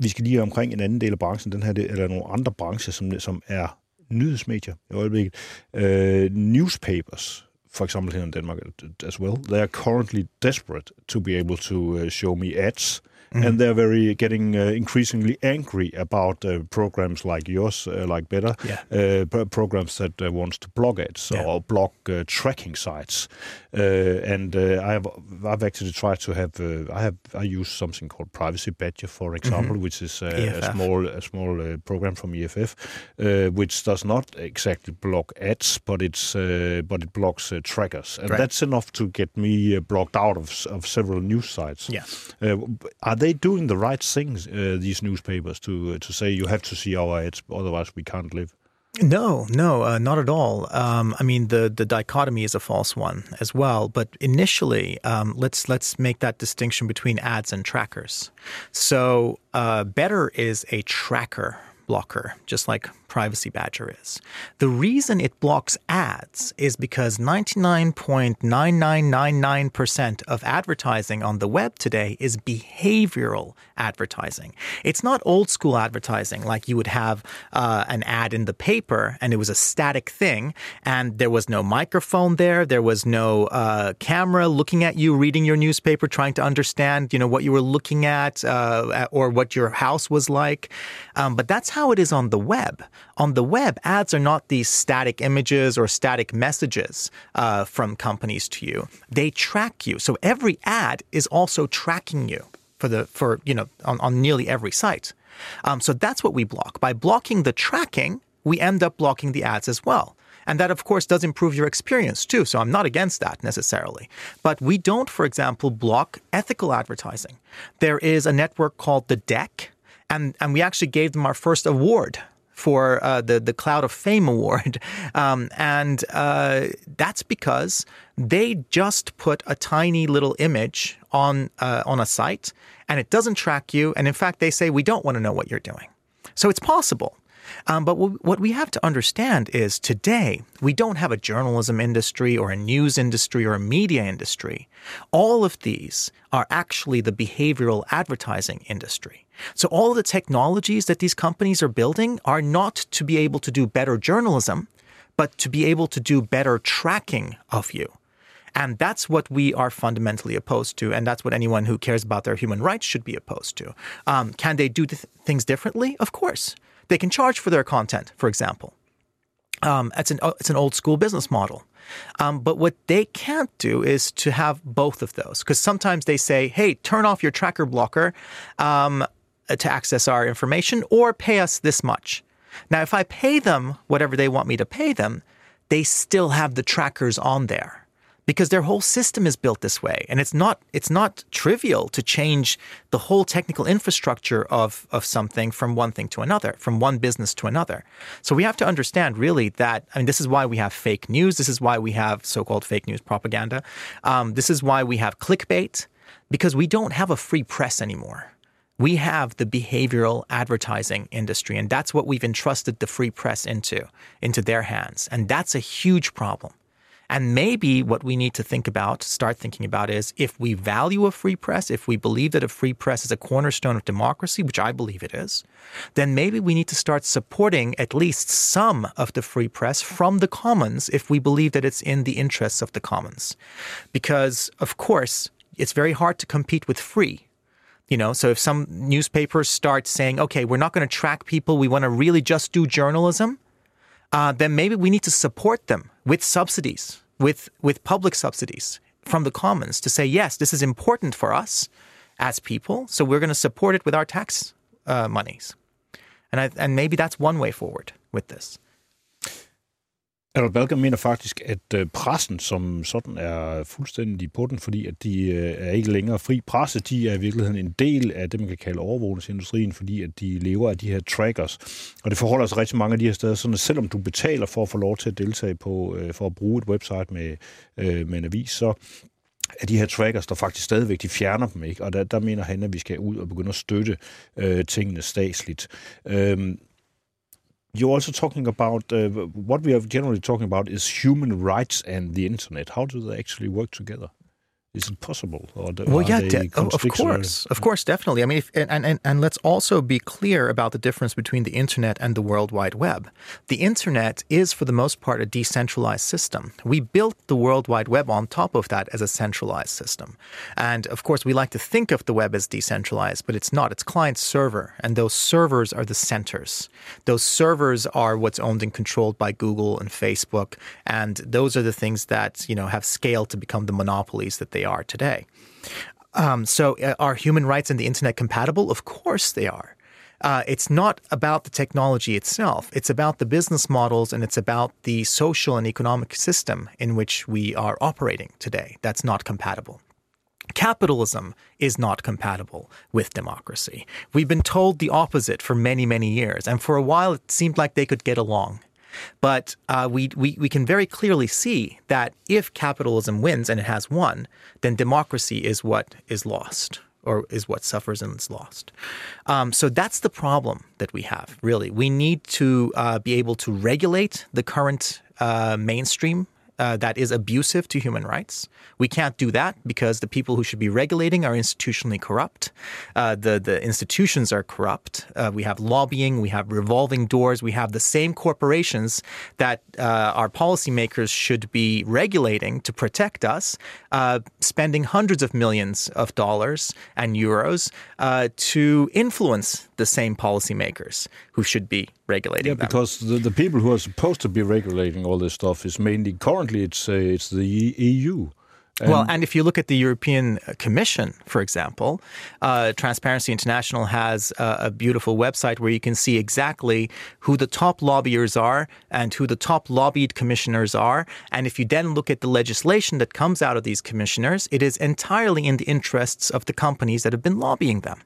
vi skal lige omkring en anden del af branchen, den her, eller nogle andre brancher, som, som er nyhedsmedier i øjeblikket. Øh, newspapers, for example, here in Denmark as well, they are currently desperate to be able to uh, show me ads Mm-hmm. and they're very getting uh, increasingly angry about uh, programs like yours, uh, like Better, yeah. Uh, programs that uh, wants to block ads yeah. or block uh, tracking sites. Uh, and uh, I have I've actually tried to have uh, I have I use something called Privacy Badger, for mhm. example, mm-hmm. which is a small a small program from EFF, which does not exactly block ads, but it's but it blocks trackers, and right. that's enough to get me blocked out of of several news sites. Yeah. are they doing the right things, uh, these newspapers, to uh, to say you have to see our ads, otherwise we can't live? No, no, uh, not at all. Um, I mean, the the dichotomy is a false one as well. But initially, um, let's let's make that distinction between ads and trackers. So, uh, Better is a tracker blocker, just like Privacy Badger is. The reason it blocks ads is because 99.9999% of advertising on the web today is behavioral advertising. It's not old school advertising like you would have uh, an ad in the paper and it was a static thing and there was no microphone there, there was no uh, camera looking at you, reading your newspaper, trying to understand, you know, what you were looking at uh, or what your house was like. Um, but that's how it is on the web. On the web, ads are not these static images or static messages uh, from companies to you. They track you. So every ad is also tracking you for the for you know on, on nearly every site. Um, so that's what we block. By blocking the tracking, we end up blocking the ads as well. And that, of course, does improve your experience too. So I'm not against that necessarily. But we don't, for example, block ethical advertising. There is a network called The Deck, and, and we actually gave them our first award for uh, the the Cloud of Fame Award, um, and uh, that's because they just put a tiny little image on uh, on a site, and it doesn't track you. And in fact, they say we don't want to know what you're doing. So it's possible. Um, but w- what we have to understand is today we don't have a journalism industry or a news industry or a media industry. All of these are actually the behavioral advertising industry. So all the technologies that these companies are building are not to be able to do better journalism, but to be able to do better tracking of you. And that's what we are fundamentally opposed to. And that's what anyone who cares about their human rights should be opposed to. Um, can they do th- things differently? Of course. They can charge for their content, for example. Um, it's, an, it's an old school business model. Um, but what they can't do is to have both of those. Because sometimes they say, hey, turn off your tracker blocker. Um, to access our information or pay us this much. Now, if I pay them whatever they want me to pay them, they still have the trackers on there because their whole system is built this way. And it's not it's not trivial to change the whole technical infrastructure of of something from one thing to another from one business to another. So we have to understand really that i mean this is why we have fake news. This is why we have so-called fake news propaganda. Um, this is why we have clickbait because we don't have a free press anymore we have the behavioral advertising industry and that's what we've entrusted the free press into into their hands and that's a huge problem and maybe what we need to think about, start thinking about, is if we value a free press, if we believe that a free press is a cornerstone of democracy, which I believe it is, then maybe we need to start supporting at least some of the free press from the commons if we believe that it's in the interests of the commons. Because, of course, it's very hard to compete with free. You know, so if some newspapers start saying, okay, we're not going to track people, we want to really just do journalism, uh, then maybe we need to support them with subsidies with with public subsidies from the commons to say yes, this is important for us as people, so we're going to support it with our tax uh, monies, and I, and maybe that's one way forward with this. Albert Balker mener faktisk, at øh, pressen som sådan er fuldstændig på den, fordi at de øh, er ikke længere fri presse. De er i virkeligheden en del af det, man kan kalde overvågningsindustrien, fordi at de lever af de her trackers. Og det forholder sig rigtig mange af de her steder, sådan at selvom du betaler for at få lov til at deltage på, øh, for at bruge et website med, med en avis, så at de her trackers, der faktisk stadigvæk, de fjerner dem ikke, og der, der mener han, at vi skal ud og begynde at støtte øh, tingene statsligt. Øh, you're also talking about uh, what we are generally talking about is human rights and the internet. How do they actually work together? Is it possible? Or the, well, yeah, de- of course, of course, definitely. I mean, if, and, and and let's also be clear about the difference between the internet and the World Wide Web. The internet is, for the most part, a decentralized system. We built the World Wide Web on top of that as a centralized system, and of course, we like to think of the web as decentralized, but it's not. It's client server, and those servers are the centers. Those servers are what's owned and controlled by Google and Facebook, and those are the things that you know have scaled to become the monopolies that they they are today. Um, so, uh, are human rights and the internet compatible? Of course they are. Uh, it's not about the technology itself. It's about the business models and it's about the social and economic system in which we are operating today. That's not compatible. Capitalism is not compatible with democracy. We've been told the opposite for many, many years. And for a while, it seemed like they could get along. But uh, we, we, we can very clearly see that if capitalism wins, and it has won, then democracy is what is lost or is what suffers and is lost. Um, so that's the problem that we have, really. We need to uh, be able to regulate the current uh, mainstream uh, that is abusive to human rights. We can't do that because the people who should be regulating are institutionally corrupt. Uh, the the institutions are corrupt. Uh, we have lobbying. We have revolving doors. We have the same corporations that uh, our policymakers should be regulating to protect us, uh, spending hundreds of millions of dollars and euros uh, to influence the same policymakers who should be regulating yeah, them. because the, the people who are supposed to be regulating all this stuff is mainly currently it's uh, it's the EU. And well, and if you look at the European Commission, for example, uh, Transparency International has a, a, beautiful website where you can see exactly who the top lobbyers are and who the top lobbied commissioners are. And if you then look at the legislation that comes out of these commissioners, it is entirely in the interests of the companies that have been lobbying them.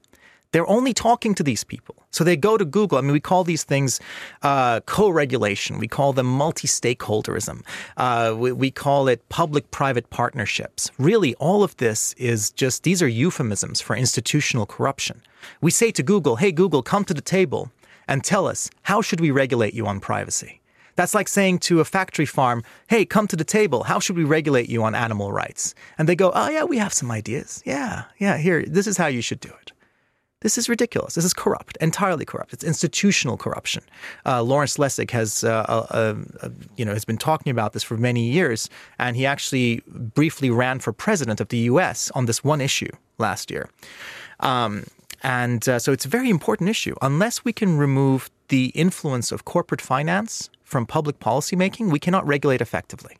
They're only talking to these people. So they go to Google. I mean, we call these things uh, co regulation, we call them multi stakeholderism, uh, we, we call it public private partnerships. Really, all of this is just these are euphemisms for institutional corruption. We say to Google, hey, Google, come to the table and tell us how should we regulate you on privacy? That's like saying to a factory farm, hey, come to the table. How should we regulate you on animal rights? And they go, oh, yeah, we have some ideas. Yeah, yeah, here, this is how you should do it. This is ridiculous. This is corrupt, entirely corrupt. It's institutional corruption. Uh, Lawrence Lessig has, uh, uh, uh, you know, has been talking about this for many years, and he actually briefly ran for president of the U.S. on this one issue last year. Um, and uh, so it's a very important issue. Unless we can remove the influence of corporate finance from public policymaking, we cannot regulate effectively.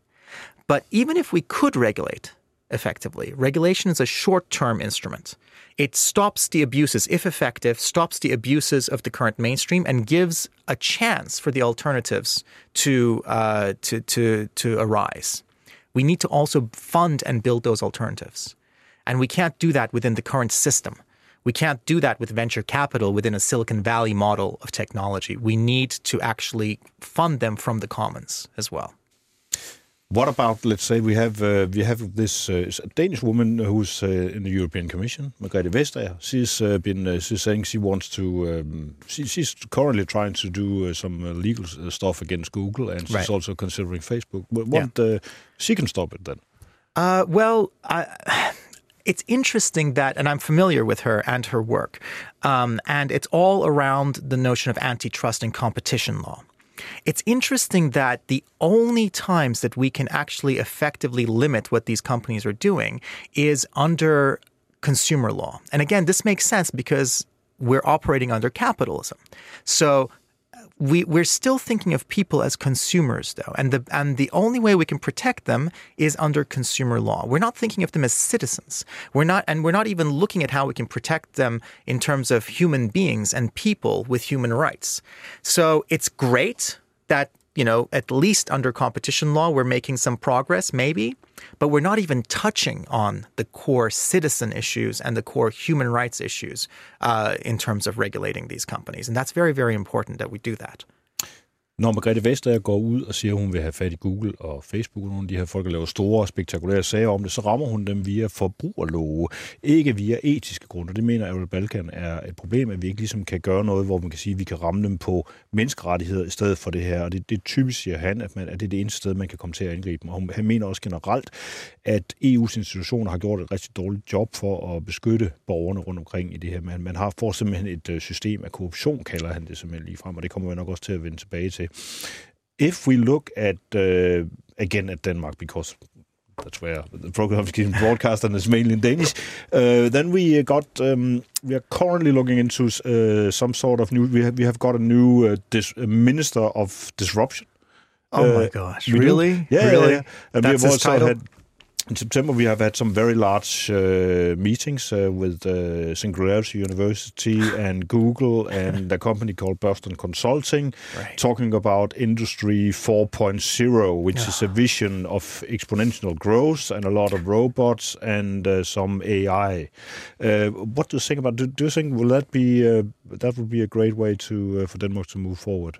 But even if we could regulate, effectively. Regulation is a short term instrument. It stops the abuses, if effective, stops the abuses of the current mainstream and gives a chance for the alternatives to, uh, to, to, to arise. We need to also fund and build those alternatives. And we can't do that within the current system. We can't do that with venture capital within a Silicon Valley model of technology. We need to actually fund them from the commons as well. What about, let's say, we have uh, we have this uh, Danish woman who's uh, in the European Commission, Margrethe Vestager. She's uh, been uh, she's saying she wants to. Um, she, she's currently trying to do uh, some legal stuff against Google, and she's right. also considering Facebook. But what yeah. she can stop it then? well, I, it's interesting that, and I'm familiar with her and her work, um, and it's all around the notion of antitrust and competition law. It's interesting that the only times that we can actually effectively limit what these companies are doing is under consumer law. And again, this makes sense because we're operating under capitalism. So we, we're still thinking of people as consumers, though, and the and the only way we can protect them is under consumer law. We're not thinking of them as citizens. We're not, and we're not even looking at how we can protect them in terms of human beings and people with human rights. So it's great that you know, at least under competition law, we're making some progress, maybe, but we're not even touching on the core citizen issues and the core human rights issues uh, in terms of regulating these companies. And that's very, very important that we do that. Når Margrethe Vestager går ud og siger, at hun vil have fat i Google og Facebook, og nogle af de her folk, der laver store og spektakulære sager om det, så rammer hun dem via forbrugerlove, ikke via etiske grunde. Det mener Avril Balkan er et problem, at vi ikke ligesom kan gøre noget, hvor man kan sige, at vi kan ramme dem på menneskerettigheder i stedet for det her. Og det, det typisk siger han, at, man, at det er det eneste sted, man kan komme til at angribe dem. Og han mener også generelt, at EU's institutioner har gjort et rigtig dårligt job for at beskytte borgerne rundt omkring i det her. Man, man har for simpelthen et øh, system af korruption, kalder han det simpelthen lige frem, og det kommer vi nok også til at vende tilbage til. If we look at, uh, again at Denmark, because that's where the program is broadcast and it's mainly in Danish. Uh, then we got um, we are currently looking into uh, some sort of new. We have we have got a new uh, dis, minister of disruption. Oh my uh, gosh! Really? Yeah, really? Yeah, yeah. And That's we have also title? had in September, we have had some very large uh, meetings uh, with uh, Singularity University and Google and a company called Boston Consulting, right. talking about Industry 4.0, which is a vision of exponential growth and a lot of robots and uh, some AI. Uh, what do you think about? Do, do you think will that be uh, that would be a great way to for Denmark to move forward?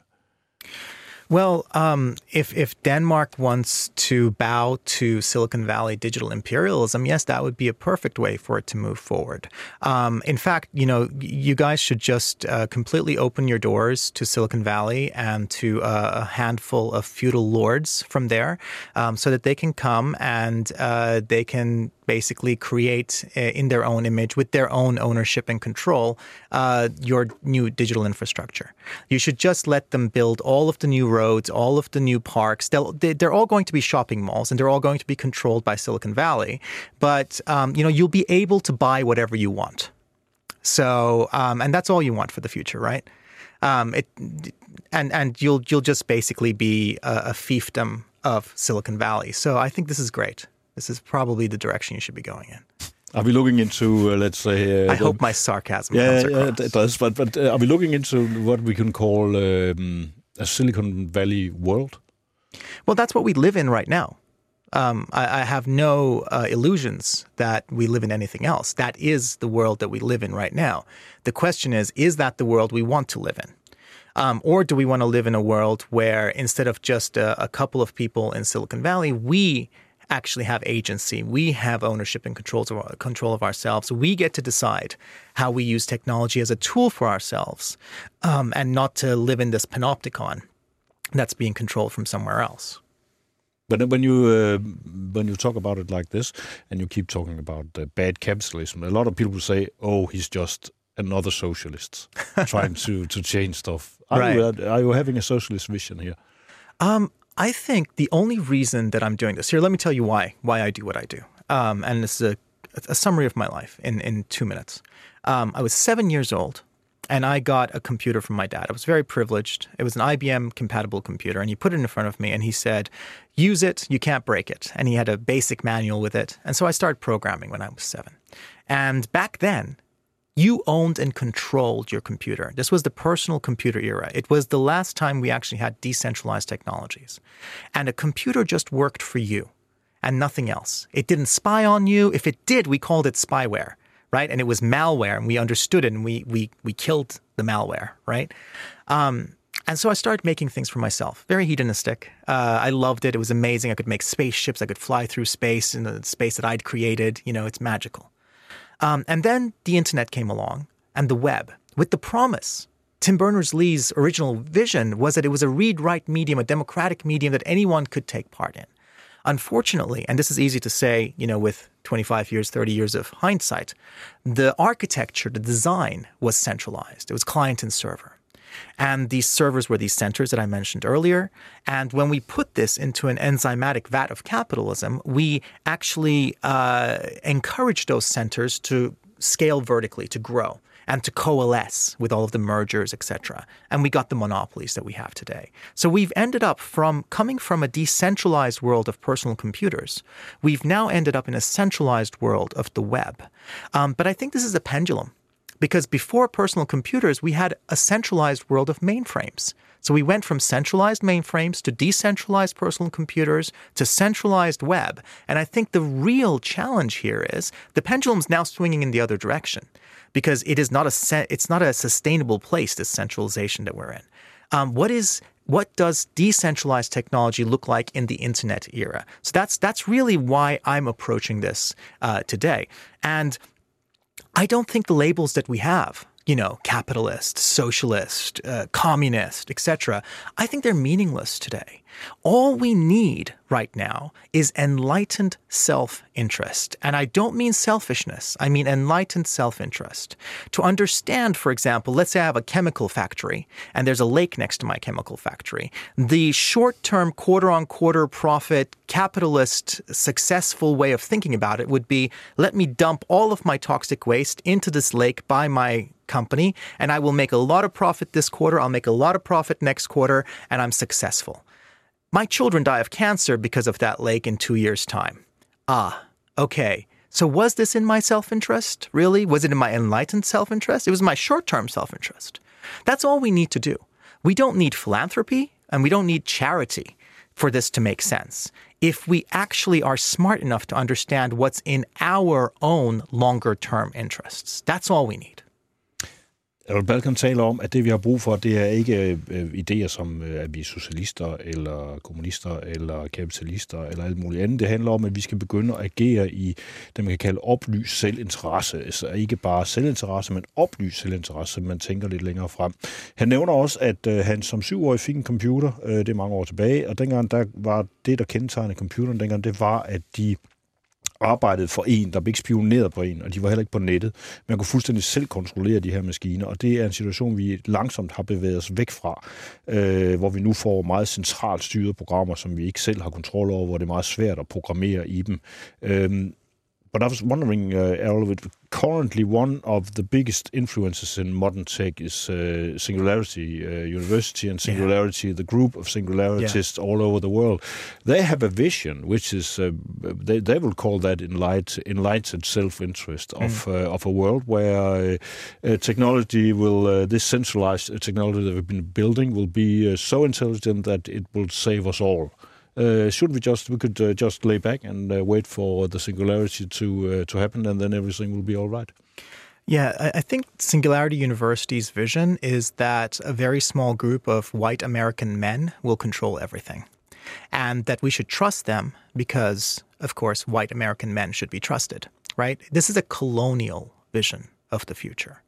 Well, um, if if Denmark wants to bow to Silicon Valley digital imperialism, yes, that would be a perfect way for it to move forward. Um, in fact, you know, you guys should just uh, completely open your doors to Silicon Valley and to uh, a handful of feudal lords from there, um, so that they can come and uh, they can basically create uh, in their own image with their own ownership and control uh, your new digital infrastructure. You should just let them build all of the new roads, all of the new parks. They'll, they're all going to be shopping malls and they're all going to be controlled by Silicon Valley. But um, you know you'll be able to buy whatever you want. So um, and that's all you want for the future, right? Um, it, and and you'll you'll just basically be a, a fiefdom of Silicon Valley. So I think this is great. This is probably the direction you should be going in. Are we looking into, uh, let's say... Uh, I hope my sarcasm yeah. Yeah, it does. But, but uh, are we looking into what we can call um, a Silicon Valley world? Well, that's what we live in right now. Um, I, I, have no uh, illusions that we live in anything else. That is the world that we live in right now. The question is, is that the world we want to live in? Um, or do we want to live in a world where instead of just a, a couple of people in Silicon Valley, we actually have agency. We have ownership and controls of, control of ourselves. We get to decide how we use technology as a tool for ourselves um, and not to live in this panopticon that's being controlled from somewhere else. But when you uh, when you talk about it like this, and you keep talking about uh, bad capitalism, a lot of people say, "Oh, he's just another socialist trying to to change stuff." Are, right. you, are you having a socialist vision here? Um, I think the only reason that I'm doing this here, let me tell you why why I do what I do. Um, and this is a, a, summary of my life in in two minutes. Um, I was seven years old. and I got a computer from my dad. I was very privileged. It was an IBM compatible computer, and he put it in front of me and he said, Use it, you can't break it. And he had a basic manual with it. And so I started programming when I was seven. And back then, you owned and controlled your computer. This was the personal computer era. It was the last time we actually had decentralized technologies. And a computer just worked for you and nothing else. It didn't spy on you. If it did, we called it spyware right? And it was malware, and we understood it, and we we we killed the malware, right? Um, and so I started making things for myself, very hedonistic. Uh, I loved it; it was amazing. I could make spaceships. I could fly through space in the space that I'd created. You know, it's magical. Um, and then the internet came along, and the web, with the promise. Tim Berners-Lee's original vision was that it was a read-write medium, a democratic medium that anyone could take part in. Unfortunately, and this is easy to say, you know, with 25 years, 30 years of hindsight, the architecture, the design was centralized. It was client and server. And these servers were these centers that I mentioned earlier. And when we put this into an enzymatic vat of capitalism, we actually uh, encourage those centers to scale vertically, to grow and to coalesce with all of the mergers, etc. And we got the monopolies that we have today. So we've ended up from coming from a decentralized world of personal computers, we've now ended up in a centralized world of the web. Um, but I think this is a pendulum because before personal computers, we had a centralized world of mainframes. So we went from centralized mainframes to decentralized personal computers to centralized web. And I think the real challenge here is the pendulum's now swinging in the other direction because it is not a it's not a sustainable place. This centralization that we're in. Um, what is what does decentralized technology look like in the internet era? So that's that's really why I'm approaching this uh, today. And I don't think the labels that we have you know, capitalist, socialist, uh, communist, etc. I think they're meaningless today. All we need right now is enlightened self interest. And I don't mean selfishness, I mean enlightened self interest. To understand, for example, let's say I have a chemical factory and there's a lake next to my chemical factory. The short term, quarter on quarter profit, capitalist, successful way of thinking about it would be let me dump all of my toxic waste into this lake by my company and I will make a lot of profit this quarter. I'll make a lot of profit next quarter and I'm successful. My children die of cancer because of that lake in two years' time. Ah, okay. So was this in my self interest? Really? Was it in my enlightened self interest? It was my short term self interest. That's all we need to do. We don't need philanthropy and we don't need charity for this to make sense. If we actually are smart enough to understand what's in our own longer term interests, that's all we need. Albert Balkan taler om, at det vi har brug for, det er ikke øh, idéer som, øh, at vi er socialister, eller kommunister, eller kapitalister, eller alt muligt andet. Det handler om, at vi skal begynde at agere i det, man kan kalde oplyst selvinteresse. Altså ikke bare selvinteresse, men oplyst selvinteresse, man tænker lidt længere frem. Han nævner også, at øh, han som syvårig fik en computer, øh, det er mange år tilbage, og dengang der var det, der kendetegnede computeren dengang, det var, at de arbejdede for en, der blev ikke spioneret på en, og de var heller ikke på nettet. Man kunne fuldstændig selv kontrollere de her maskiner, og det er en situation, vi langsomt har bevæget os væk fra, øh, hvor vi nu får meget centralt styrede programmer, som vi ikke selv har kontrol over, hvor det er meget svært at programmere i dem. Øh, But I was wondering, uh, Errol, currently one of the biggest influences in modern tech is uh, Singularity uh, University and Singularity, yeah. the group of singularities yeah. all over the world. They have a vision, which is uh, they they will call that enlightened, enlightened self-interest of mm. Uh, of a world where uh, technology will this centralized technology that we've been building will be so intelligent that it will save us all. Uh, should we just we could uh, just lay back and uh, wait for the singularity to uh, to happen, and then everything will be all right? Yeah, I think Singularity University's vision is that a very small group of white American men will control everything. And that we should trust them because, of course, white American men should be trusted, right? This is a colonial vision of the future.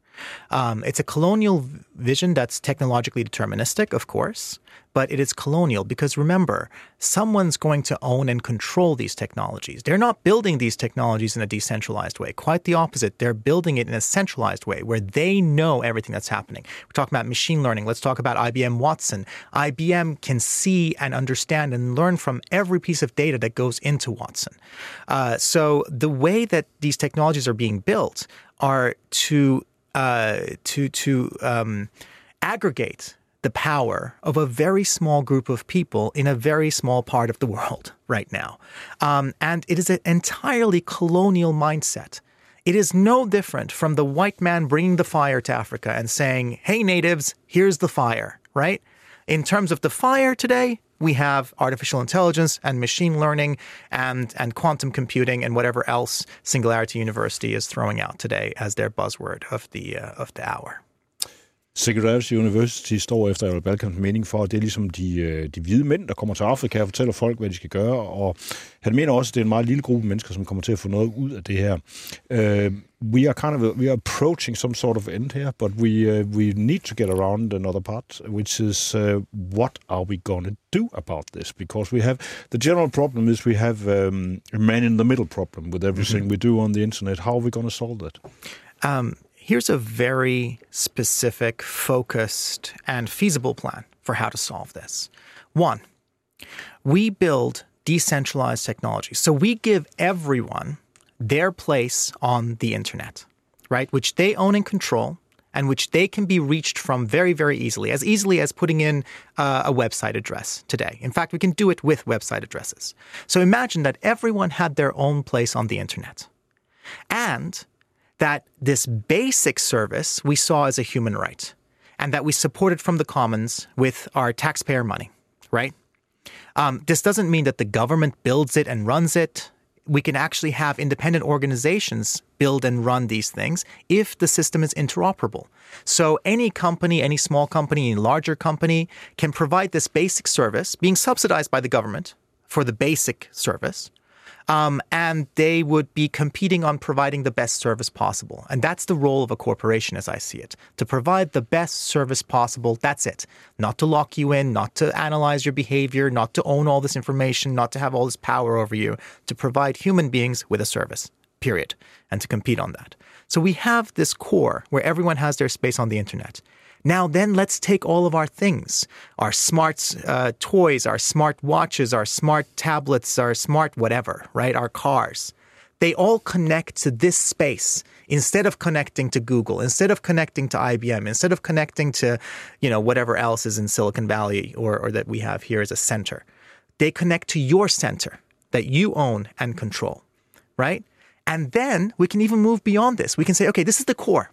Um, it's a colonial vision that's technologically deterministic, of course, but it is colonial because remember, someone's going to own and control these technologies. They're not building these technologies in a decentralized way. Quite the opposite. They're building it in a centralized way where they know everything that's happening. We're talking about machine learning. Let's talk about IBM Watson. IBM can see and understand and learn from every piece of data that goes into Watson. Uh, so the way that these technologies are being built are to uh, to to um, aggregate the power of a very small group of people in a very small part of the world right now. Um, and it is an entirely colonial mindset. It is no different from the white man bringing the fire to Africa and saying, hey, natives, here's the fire, right? In terms of the fire today, we have artificial intelligence and machine learning and, and quantum computing and whatever else Singularity University is throwing out today as their buzzword of the, uh, of the hour. Singularity University står efter Al Balkans mening for, at det er ligesom de, øh, de hvide mænd, der kommer til Afrika og fortæller folk, hvad de skal gøre. Og han mener også, at det er en meget lille gruppe mennesker, som kommer til at få noget ud af det her. Uh, we are kind of we are approaching some sort of end here, but we uh, we need to get around another part, which is uh, what are we going to do about this? Because we have the general problem is we have um, a man in the middle problem with everything mm-hmm. we do on the internet. How are we going to solve that? Um, Here's a very specific, focused, and feasible plan for how to solve this. One, we build decentralized technology. So we give everyone their place on the internet, right? Which they own and control and which they can be reached from very, very easily, as easily as putting in uh, a website address today. In fact, we can do it with website addresses. So imagine that everyone had their own place on the internet. And that this basic service we saw as a human right and that we supported from the commons with our taxpayer money, right? Um, this doesn't mean that the government builds it and runs it. We can actually have independent organizations build and run these things if the system is interoperable. So any company, any small company, any larger company can provide this basic service being subsidized by the government for the basic service um, and they would be competing on providing the best service possible. And that's the role of a corporation, as I see it, to provide the best service possible. That's it. Not to lock you in, not to analyze your behavior, not to own all this information, not to have all this power over you, to provide human beings with a service, period, and to compete on that. So we have this core where everyone has their space on the internet. Now, then, let's take all of our things our smart uh, toys, our smart watches, our smart tablets, our smart whatever, right? Our cars. They all connect to this space instead of connecting to Google, instead of connecting to IBM, instead of connecting to, you know, whatever else is in Silicon Valley or, or that we have here as a center. They connect to your center that you own and control, right? And then we can even move beyond this. We can say, okay, this is the core.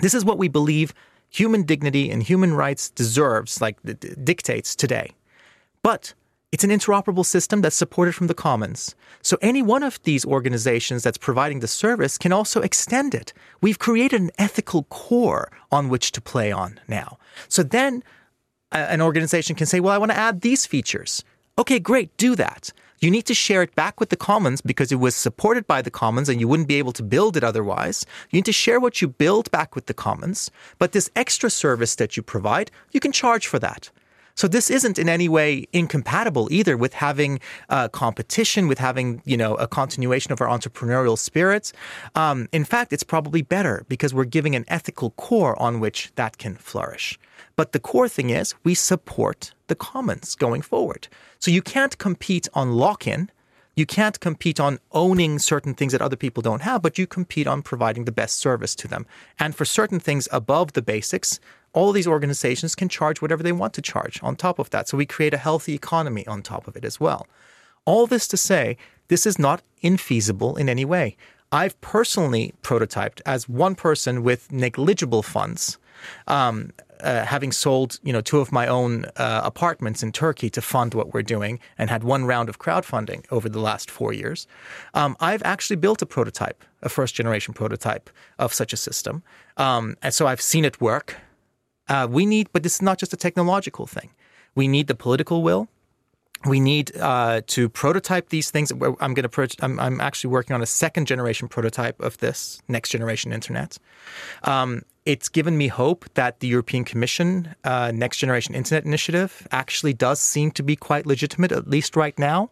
This is what we believe human dignity and human rights deserves, like dictates today. But it's an interoperable system that's supported from the commons. So any one of these organizations that's providing the service can also extend it. We've created an ethical core on which to play on now. So then an organization can say, well, I want to add these features. Okay, great, do that. You need to share it back with the commons because it was supported by the commons and you wouldn't be able to build it otherwise. You need to share what you build back with the commons. But this extra service that you provide, you can charge for that. So this isn't in any way incompatible either with having uh, competition, with having you know a continuation of our entrepreneurial spirits. Um, in fact, it's probably better because we're giving an ethical core on which that can flourish. But the core thing is we support the commons going forward. So you can't compete on lock-in. You can't compete on owning certain things that other people don't have, but you compete on providing the best service to them. And for certain things above the basics, all these organizations can charge whatever they want to charge on top of that. So we create a healthy economy on top of it as well. All this to say, this is not infeasible in any way. I've personally prototyped as one person with negligible funds um, uh, having sold, you know, two of my own uh, apartments in Turkey to fund what we're doing, and had one round of crowdfunding over the last four years, um, I've actually built a prototype, a first generation prototype of such a system, um, and so I've seen it work. Uh, we need, but this is not just a technological thing. We need the political will we need uh, to prototype these things. I'm going to. I'm, I'm, actually working on a second generation prototype of this next generation internet. Um, it's given me hope that the European Commission uh, Next Generation Internet Initiative actually does seem to be quite legitimate, at least right now.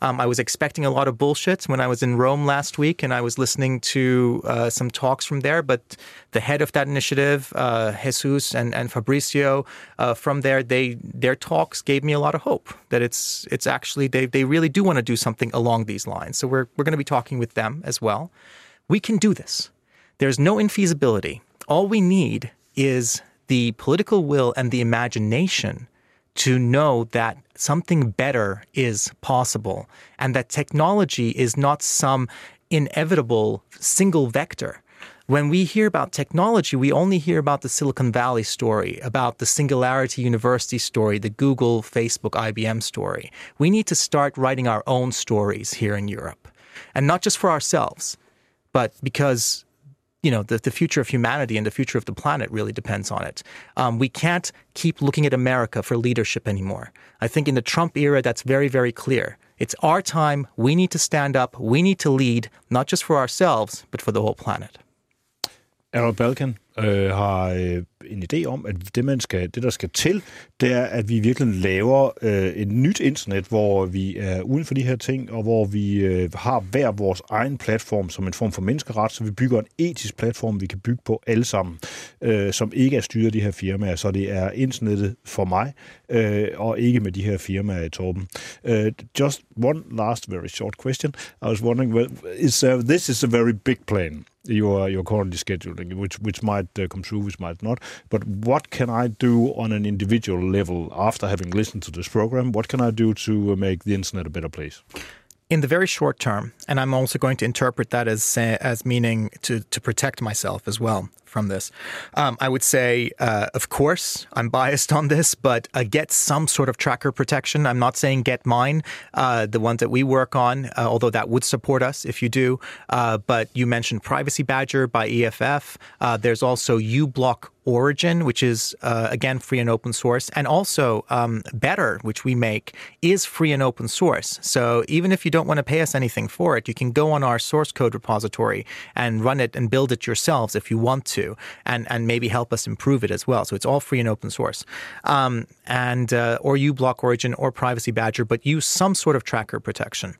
Um, I was expecting a lot of bullshit when I was in Rome last week, and I was listening to uh, some talks from there. But the head of that initiative, uh, Jesus and, and Fabricio, uh, from there, they their talks gave me a lot of hope that it's it's actually they they really do want to do something along these lines. So we're we're going to be talking with them as well. We can do this. There's no infeasibility all we need is the political will and the imagination to know that something better is possible and that technology is not some inevitable single vector. When we hear about technology, we only hear about the Silicon Valley story, about the Singularity University story, the Google, Facebook, IBM story. We need to start writing our own stories here in Europe. And not just for ourselves, but because you know the, the future of humanity and the future of the planet really depends on it. Um, we can't keep looking at America for leadership anymore. I think in the Trump era, that's very, very clear. It's our time. We need to stand up. We need to lead, not just for ourselves, but for the whole planet. Aral Balkan øh, har øh, en idé om, at det, man skal, det, der skal til, det er, at vi virkelig laver øh, et nyt internet, hvor vi er uden for de her ting, og hvor vi øh, har hver vores egen platform som en form for menneskeret, så vi bygger en etisk platform, vi kan bygge på alle sammen, øh, som ikke er styret af de her firmaer, så det er internettet for mig, øh, og ikke med de her firmaer i toppen. Uh, øh, just one last very short question. I was wondering, well, is, uh, this is a very big plan. You are you're currently scheduling, which which might uh, come true, which might not. But what can I do on an individual level after having listened to this program? What can I do to make the internet a better place? In the very short term, and I'm also going to interpret that as as meaning to to protect myself as well from this. Um, I would say, uh, of course, I'm biased on this, but uh, get some sort of tracker protection. I'm not saying get mine, uh, the ones that we work on, uh, although that would support us if you do. Uh, but you mentioned Privacy Badger by EFF. Uh, there's also uBlock Origin, which is uh, again free and open source, and also um, Better, which we make, is free and open source. So even if you don't want to pay us anything for it, you can go on our source code repository and run it and build it yourselves if you want to, and and maybe help us improve it as well. So it's all free and open source, um, and uh, or uBlock Origin or Privacy Badger, but use some sort of tracker protection.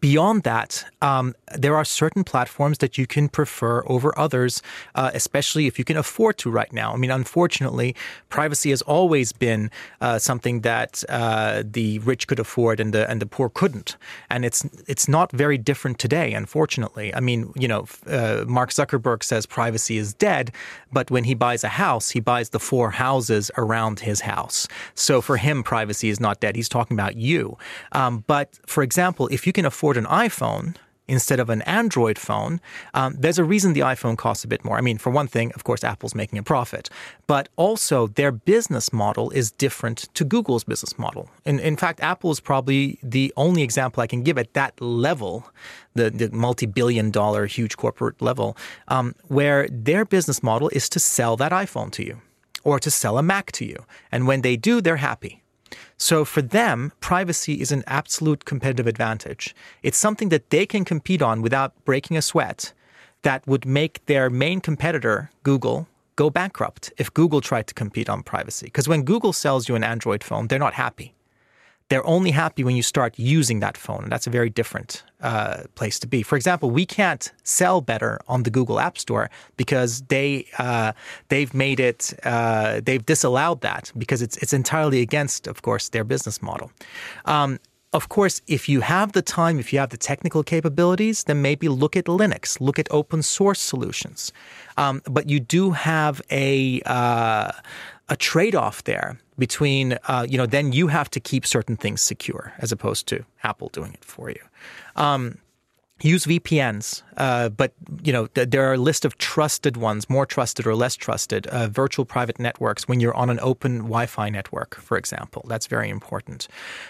Beyond that, um, there are certain platforms that you can prefer over others, uh, especially if you can afford to right now. I mean, unfortunately, privacy has always been uh, something that uh, the rich could afford and the and the poor couldn't, and it's it's not very different today. Unfortunately, I mean, you know, uh, Mark Zuckerberg says privacy is dead, but when he buys a house, he buys the four houses around his house. So for him, privacy is not dead. He's talking about you. Um, but for example, if you can afford afford an iPhone instead of an Android phone, um, there's a reason the iPhone costs a bit more. I mean, for one thing, of course, Apple's making a profit, but also their business model is different to Google's business model. In, in fact, Apple is probably the only example I can give at that level, the, the multi billion dollar huge corporate level, um, where their business model is to sell that iPhone to you or to sell a Mac to you. And when they do, they're happy. So for them, privacy is an absolute competitive advantage. It's something that they can compete on without breaking a sweat that would make their main competitor, Google, go bankrupt if Google tried to compete on privacy. Because when Google sells you an Android phone, they're not happy they're only happy when you start using that phone. And that's a very different uh, place to be. For example, we can't sell better on the Google App Store because they uh, they've made it uh, they've disallowed that because it's it's entirely against, of course, their business model. Um, of course, if you have the time, if you have the technical capabilities, then maybe look at Linux, look at open source solutions. Um, but you do have a uh, a trade off there between, uh, you know, then you have to keep certain things secure as opposed to Apple doing it for you. Um, use VPNs, uh, but you know th- there are a list of trusted ones, more trusted or less trusted, uh, virtual private networks when you're on an open Wi-Fi network, for example. That's very important.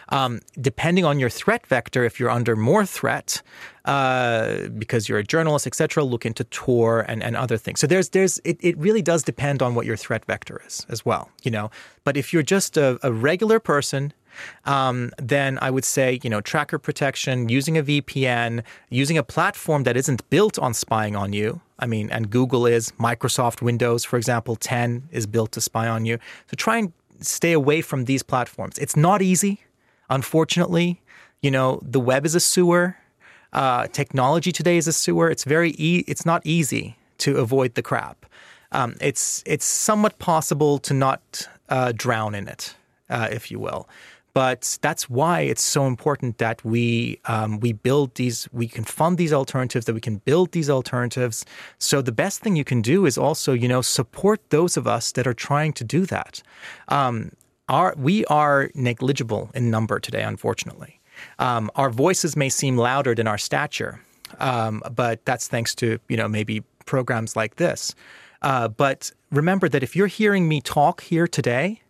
Um, depending on your threat vector, if you're under more threat uh, because you're a journalist, etc., look into Tor and, and other things. So there's there's it, it really does depend on what your threat vector is as well. You know, but if you're just a, a regular person um, then I would say, you know, tracker protection, using a VPN, using a platform that isn't built on spying on you. I mean, and Google is, Microsoft Windows, for example, 10 is built to spy on you. So try and stay away from these platforms. It's not easy, unfortunately. You know, the web is a sewer. Uh, technology today is a sewer. It's very e- it's not easy to avoid the crap. Um, it's it's somewhat possible to not uh, drown in it, uh, if you will. But that's why it's so important that we um, we build these, we can fund these alternatives, that we can build these alternatives. So the best thing you can do is also, you know, support those of us that are trying to do that. Um, our, we are negligible in number today, unfortunately. Um, our voices may seem louder than our stature, um, but that's thanks to you know maybe programs like this. Uh, but remember that if you're hearing me talk here today,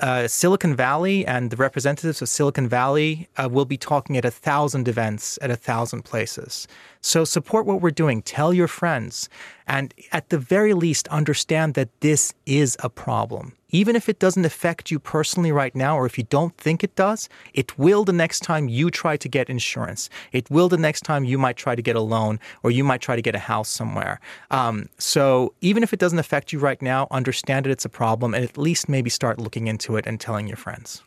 uh, Silicon Valley and the representatives of Silicon Valley uh, will be talking at a thousand events at a thousand places. So support what we're doing. Tell your friends. And at the very least, understand that this is a problem. Even if it doesn't affect you personally right now, or if you don't think it does, it will the next time you try to get insurance. It will the next time you might try to get a loan, or you might try to get a house somewhere. Um, so even if it doesn't affect you right now, understand that it's a problem, and at least maybe start looking into it and telling your friends.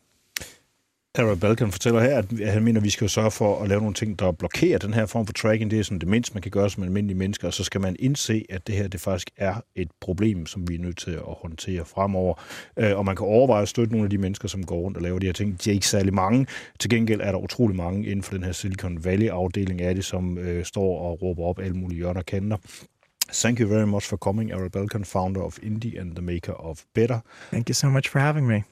Harold Balkan fortæller her, at han mener, at vi skal sørge for at lave nogle ting, der blokerer den her form for tracking. Det er sådan det mindste, man kan gøre som almindelige mennesker, og så skal man indse, at det her det faktisk er et problem, som vi er nødt til at håndtere fremover. Øh, og man kan overveje at støtte nogle af de mennesker, som går rundt og laver de her ting. De er ikke særlig mange. Til gengæld er der utrolig mange inden for den her Silicon Valley-afdeling af det, som øh, står og råber op alle mulige hjørner kanter. Thank you very much for coming, Errol Balkan, founder of Indie and the maker of Better. Thank you so much for having me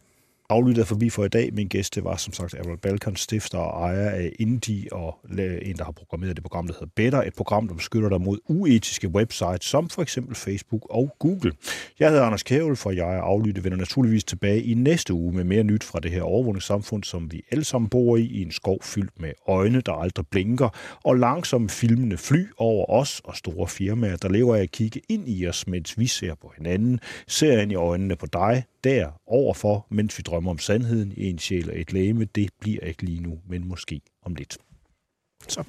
aflyttet forbi for i dag. Min gæst det var som sagt Avril Balkan, stifter og ejer af Indie, og en, der har programmeret det program, der hedder Better, et program, der beskytter dig mod uetiske websites, som for eksempel Facebook og Google. Jeg hedder Anders Kævel, for jeg er aflyttet, vender naturligvis tilbage i næste uge med mere nyt fra det her overvågningssamfund, som vi alle sammen bor i, i en skov fyldt med øjne, der aldrig blinker, og langsomt filmende fly over os og store firmaer, der lever af at kigge ind i os, mens vi ser på hinanden, ser ind i øjnene på dig, der overfor, mens vi drømmer om sandheden i en sjæl og et læme. Det bliver ikke lige nu, men måske om lidt. Så.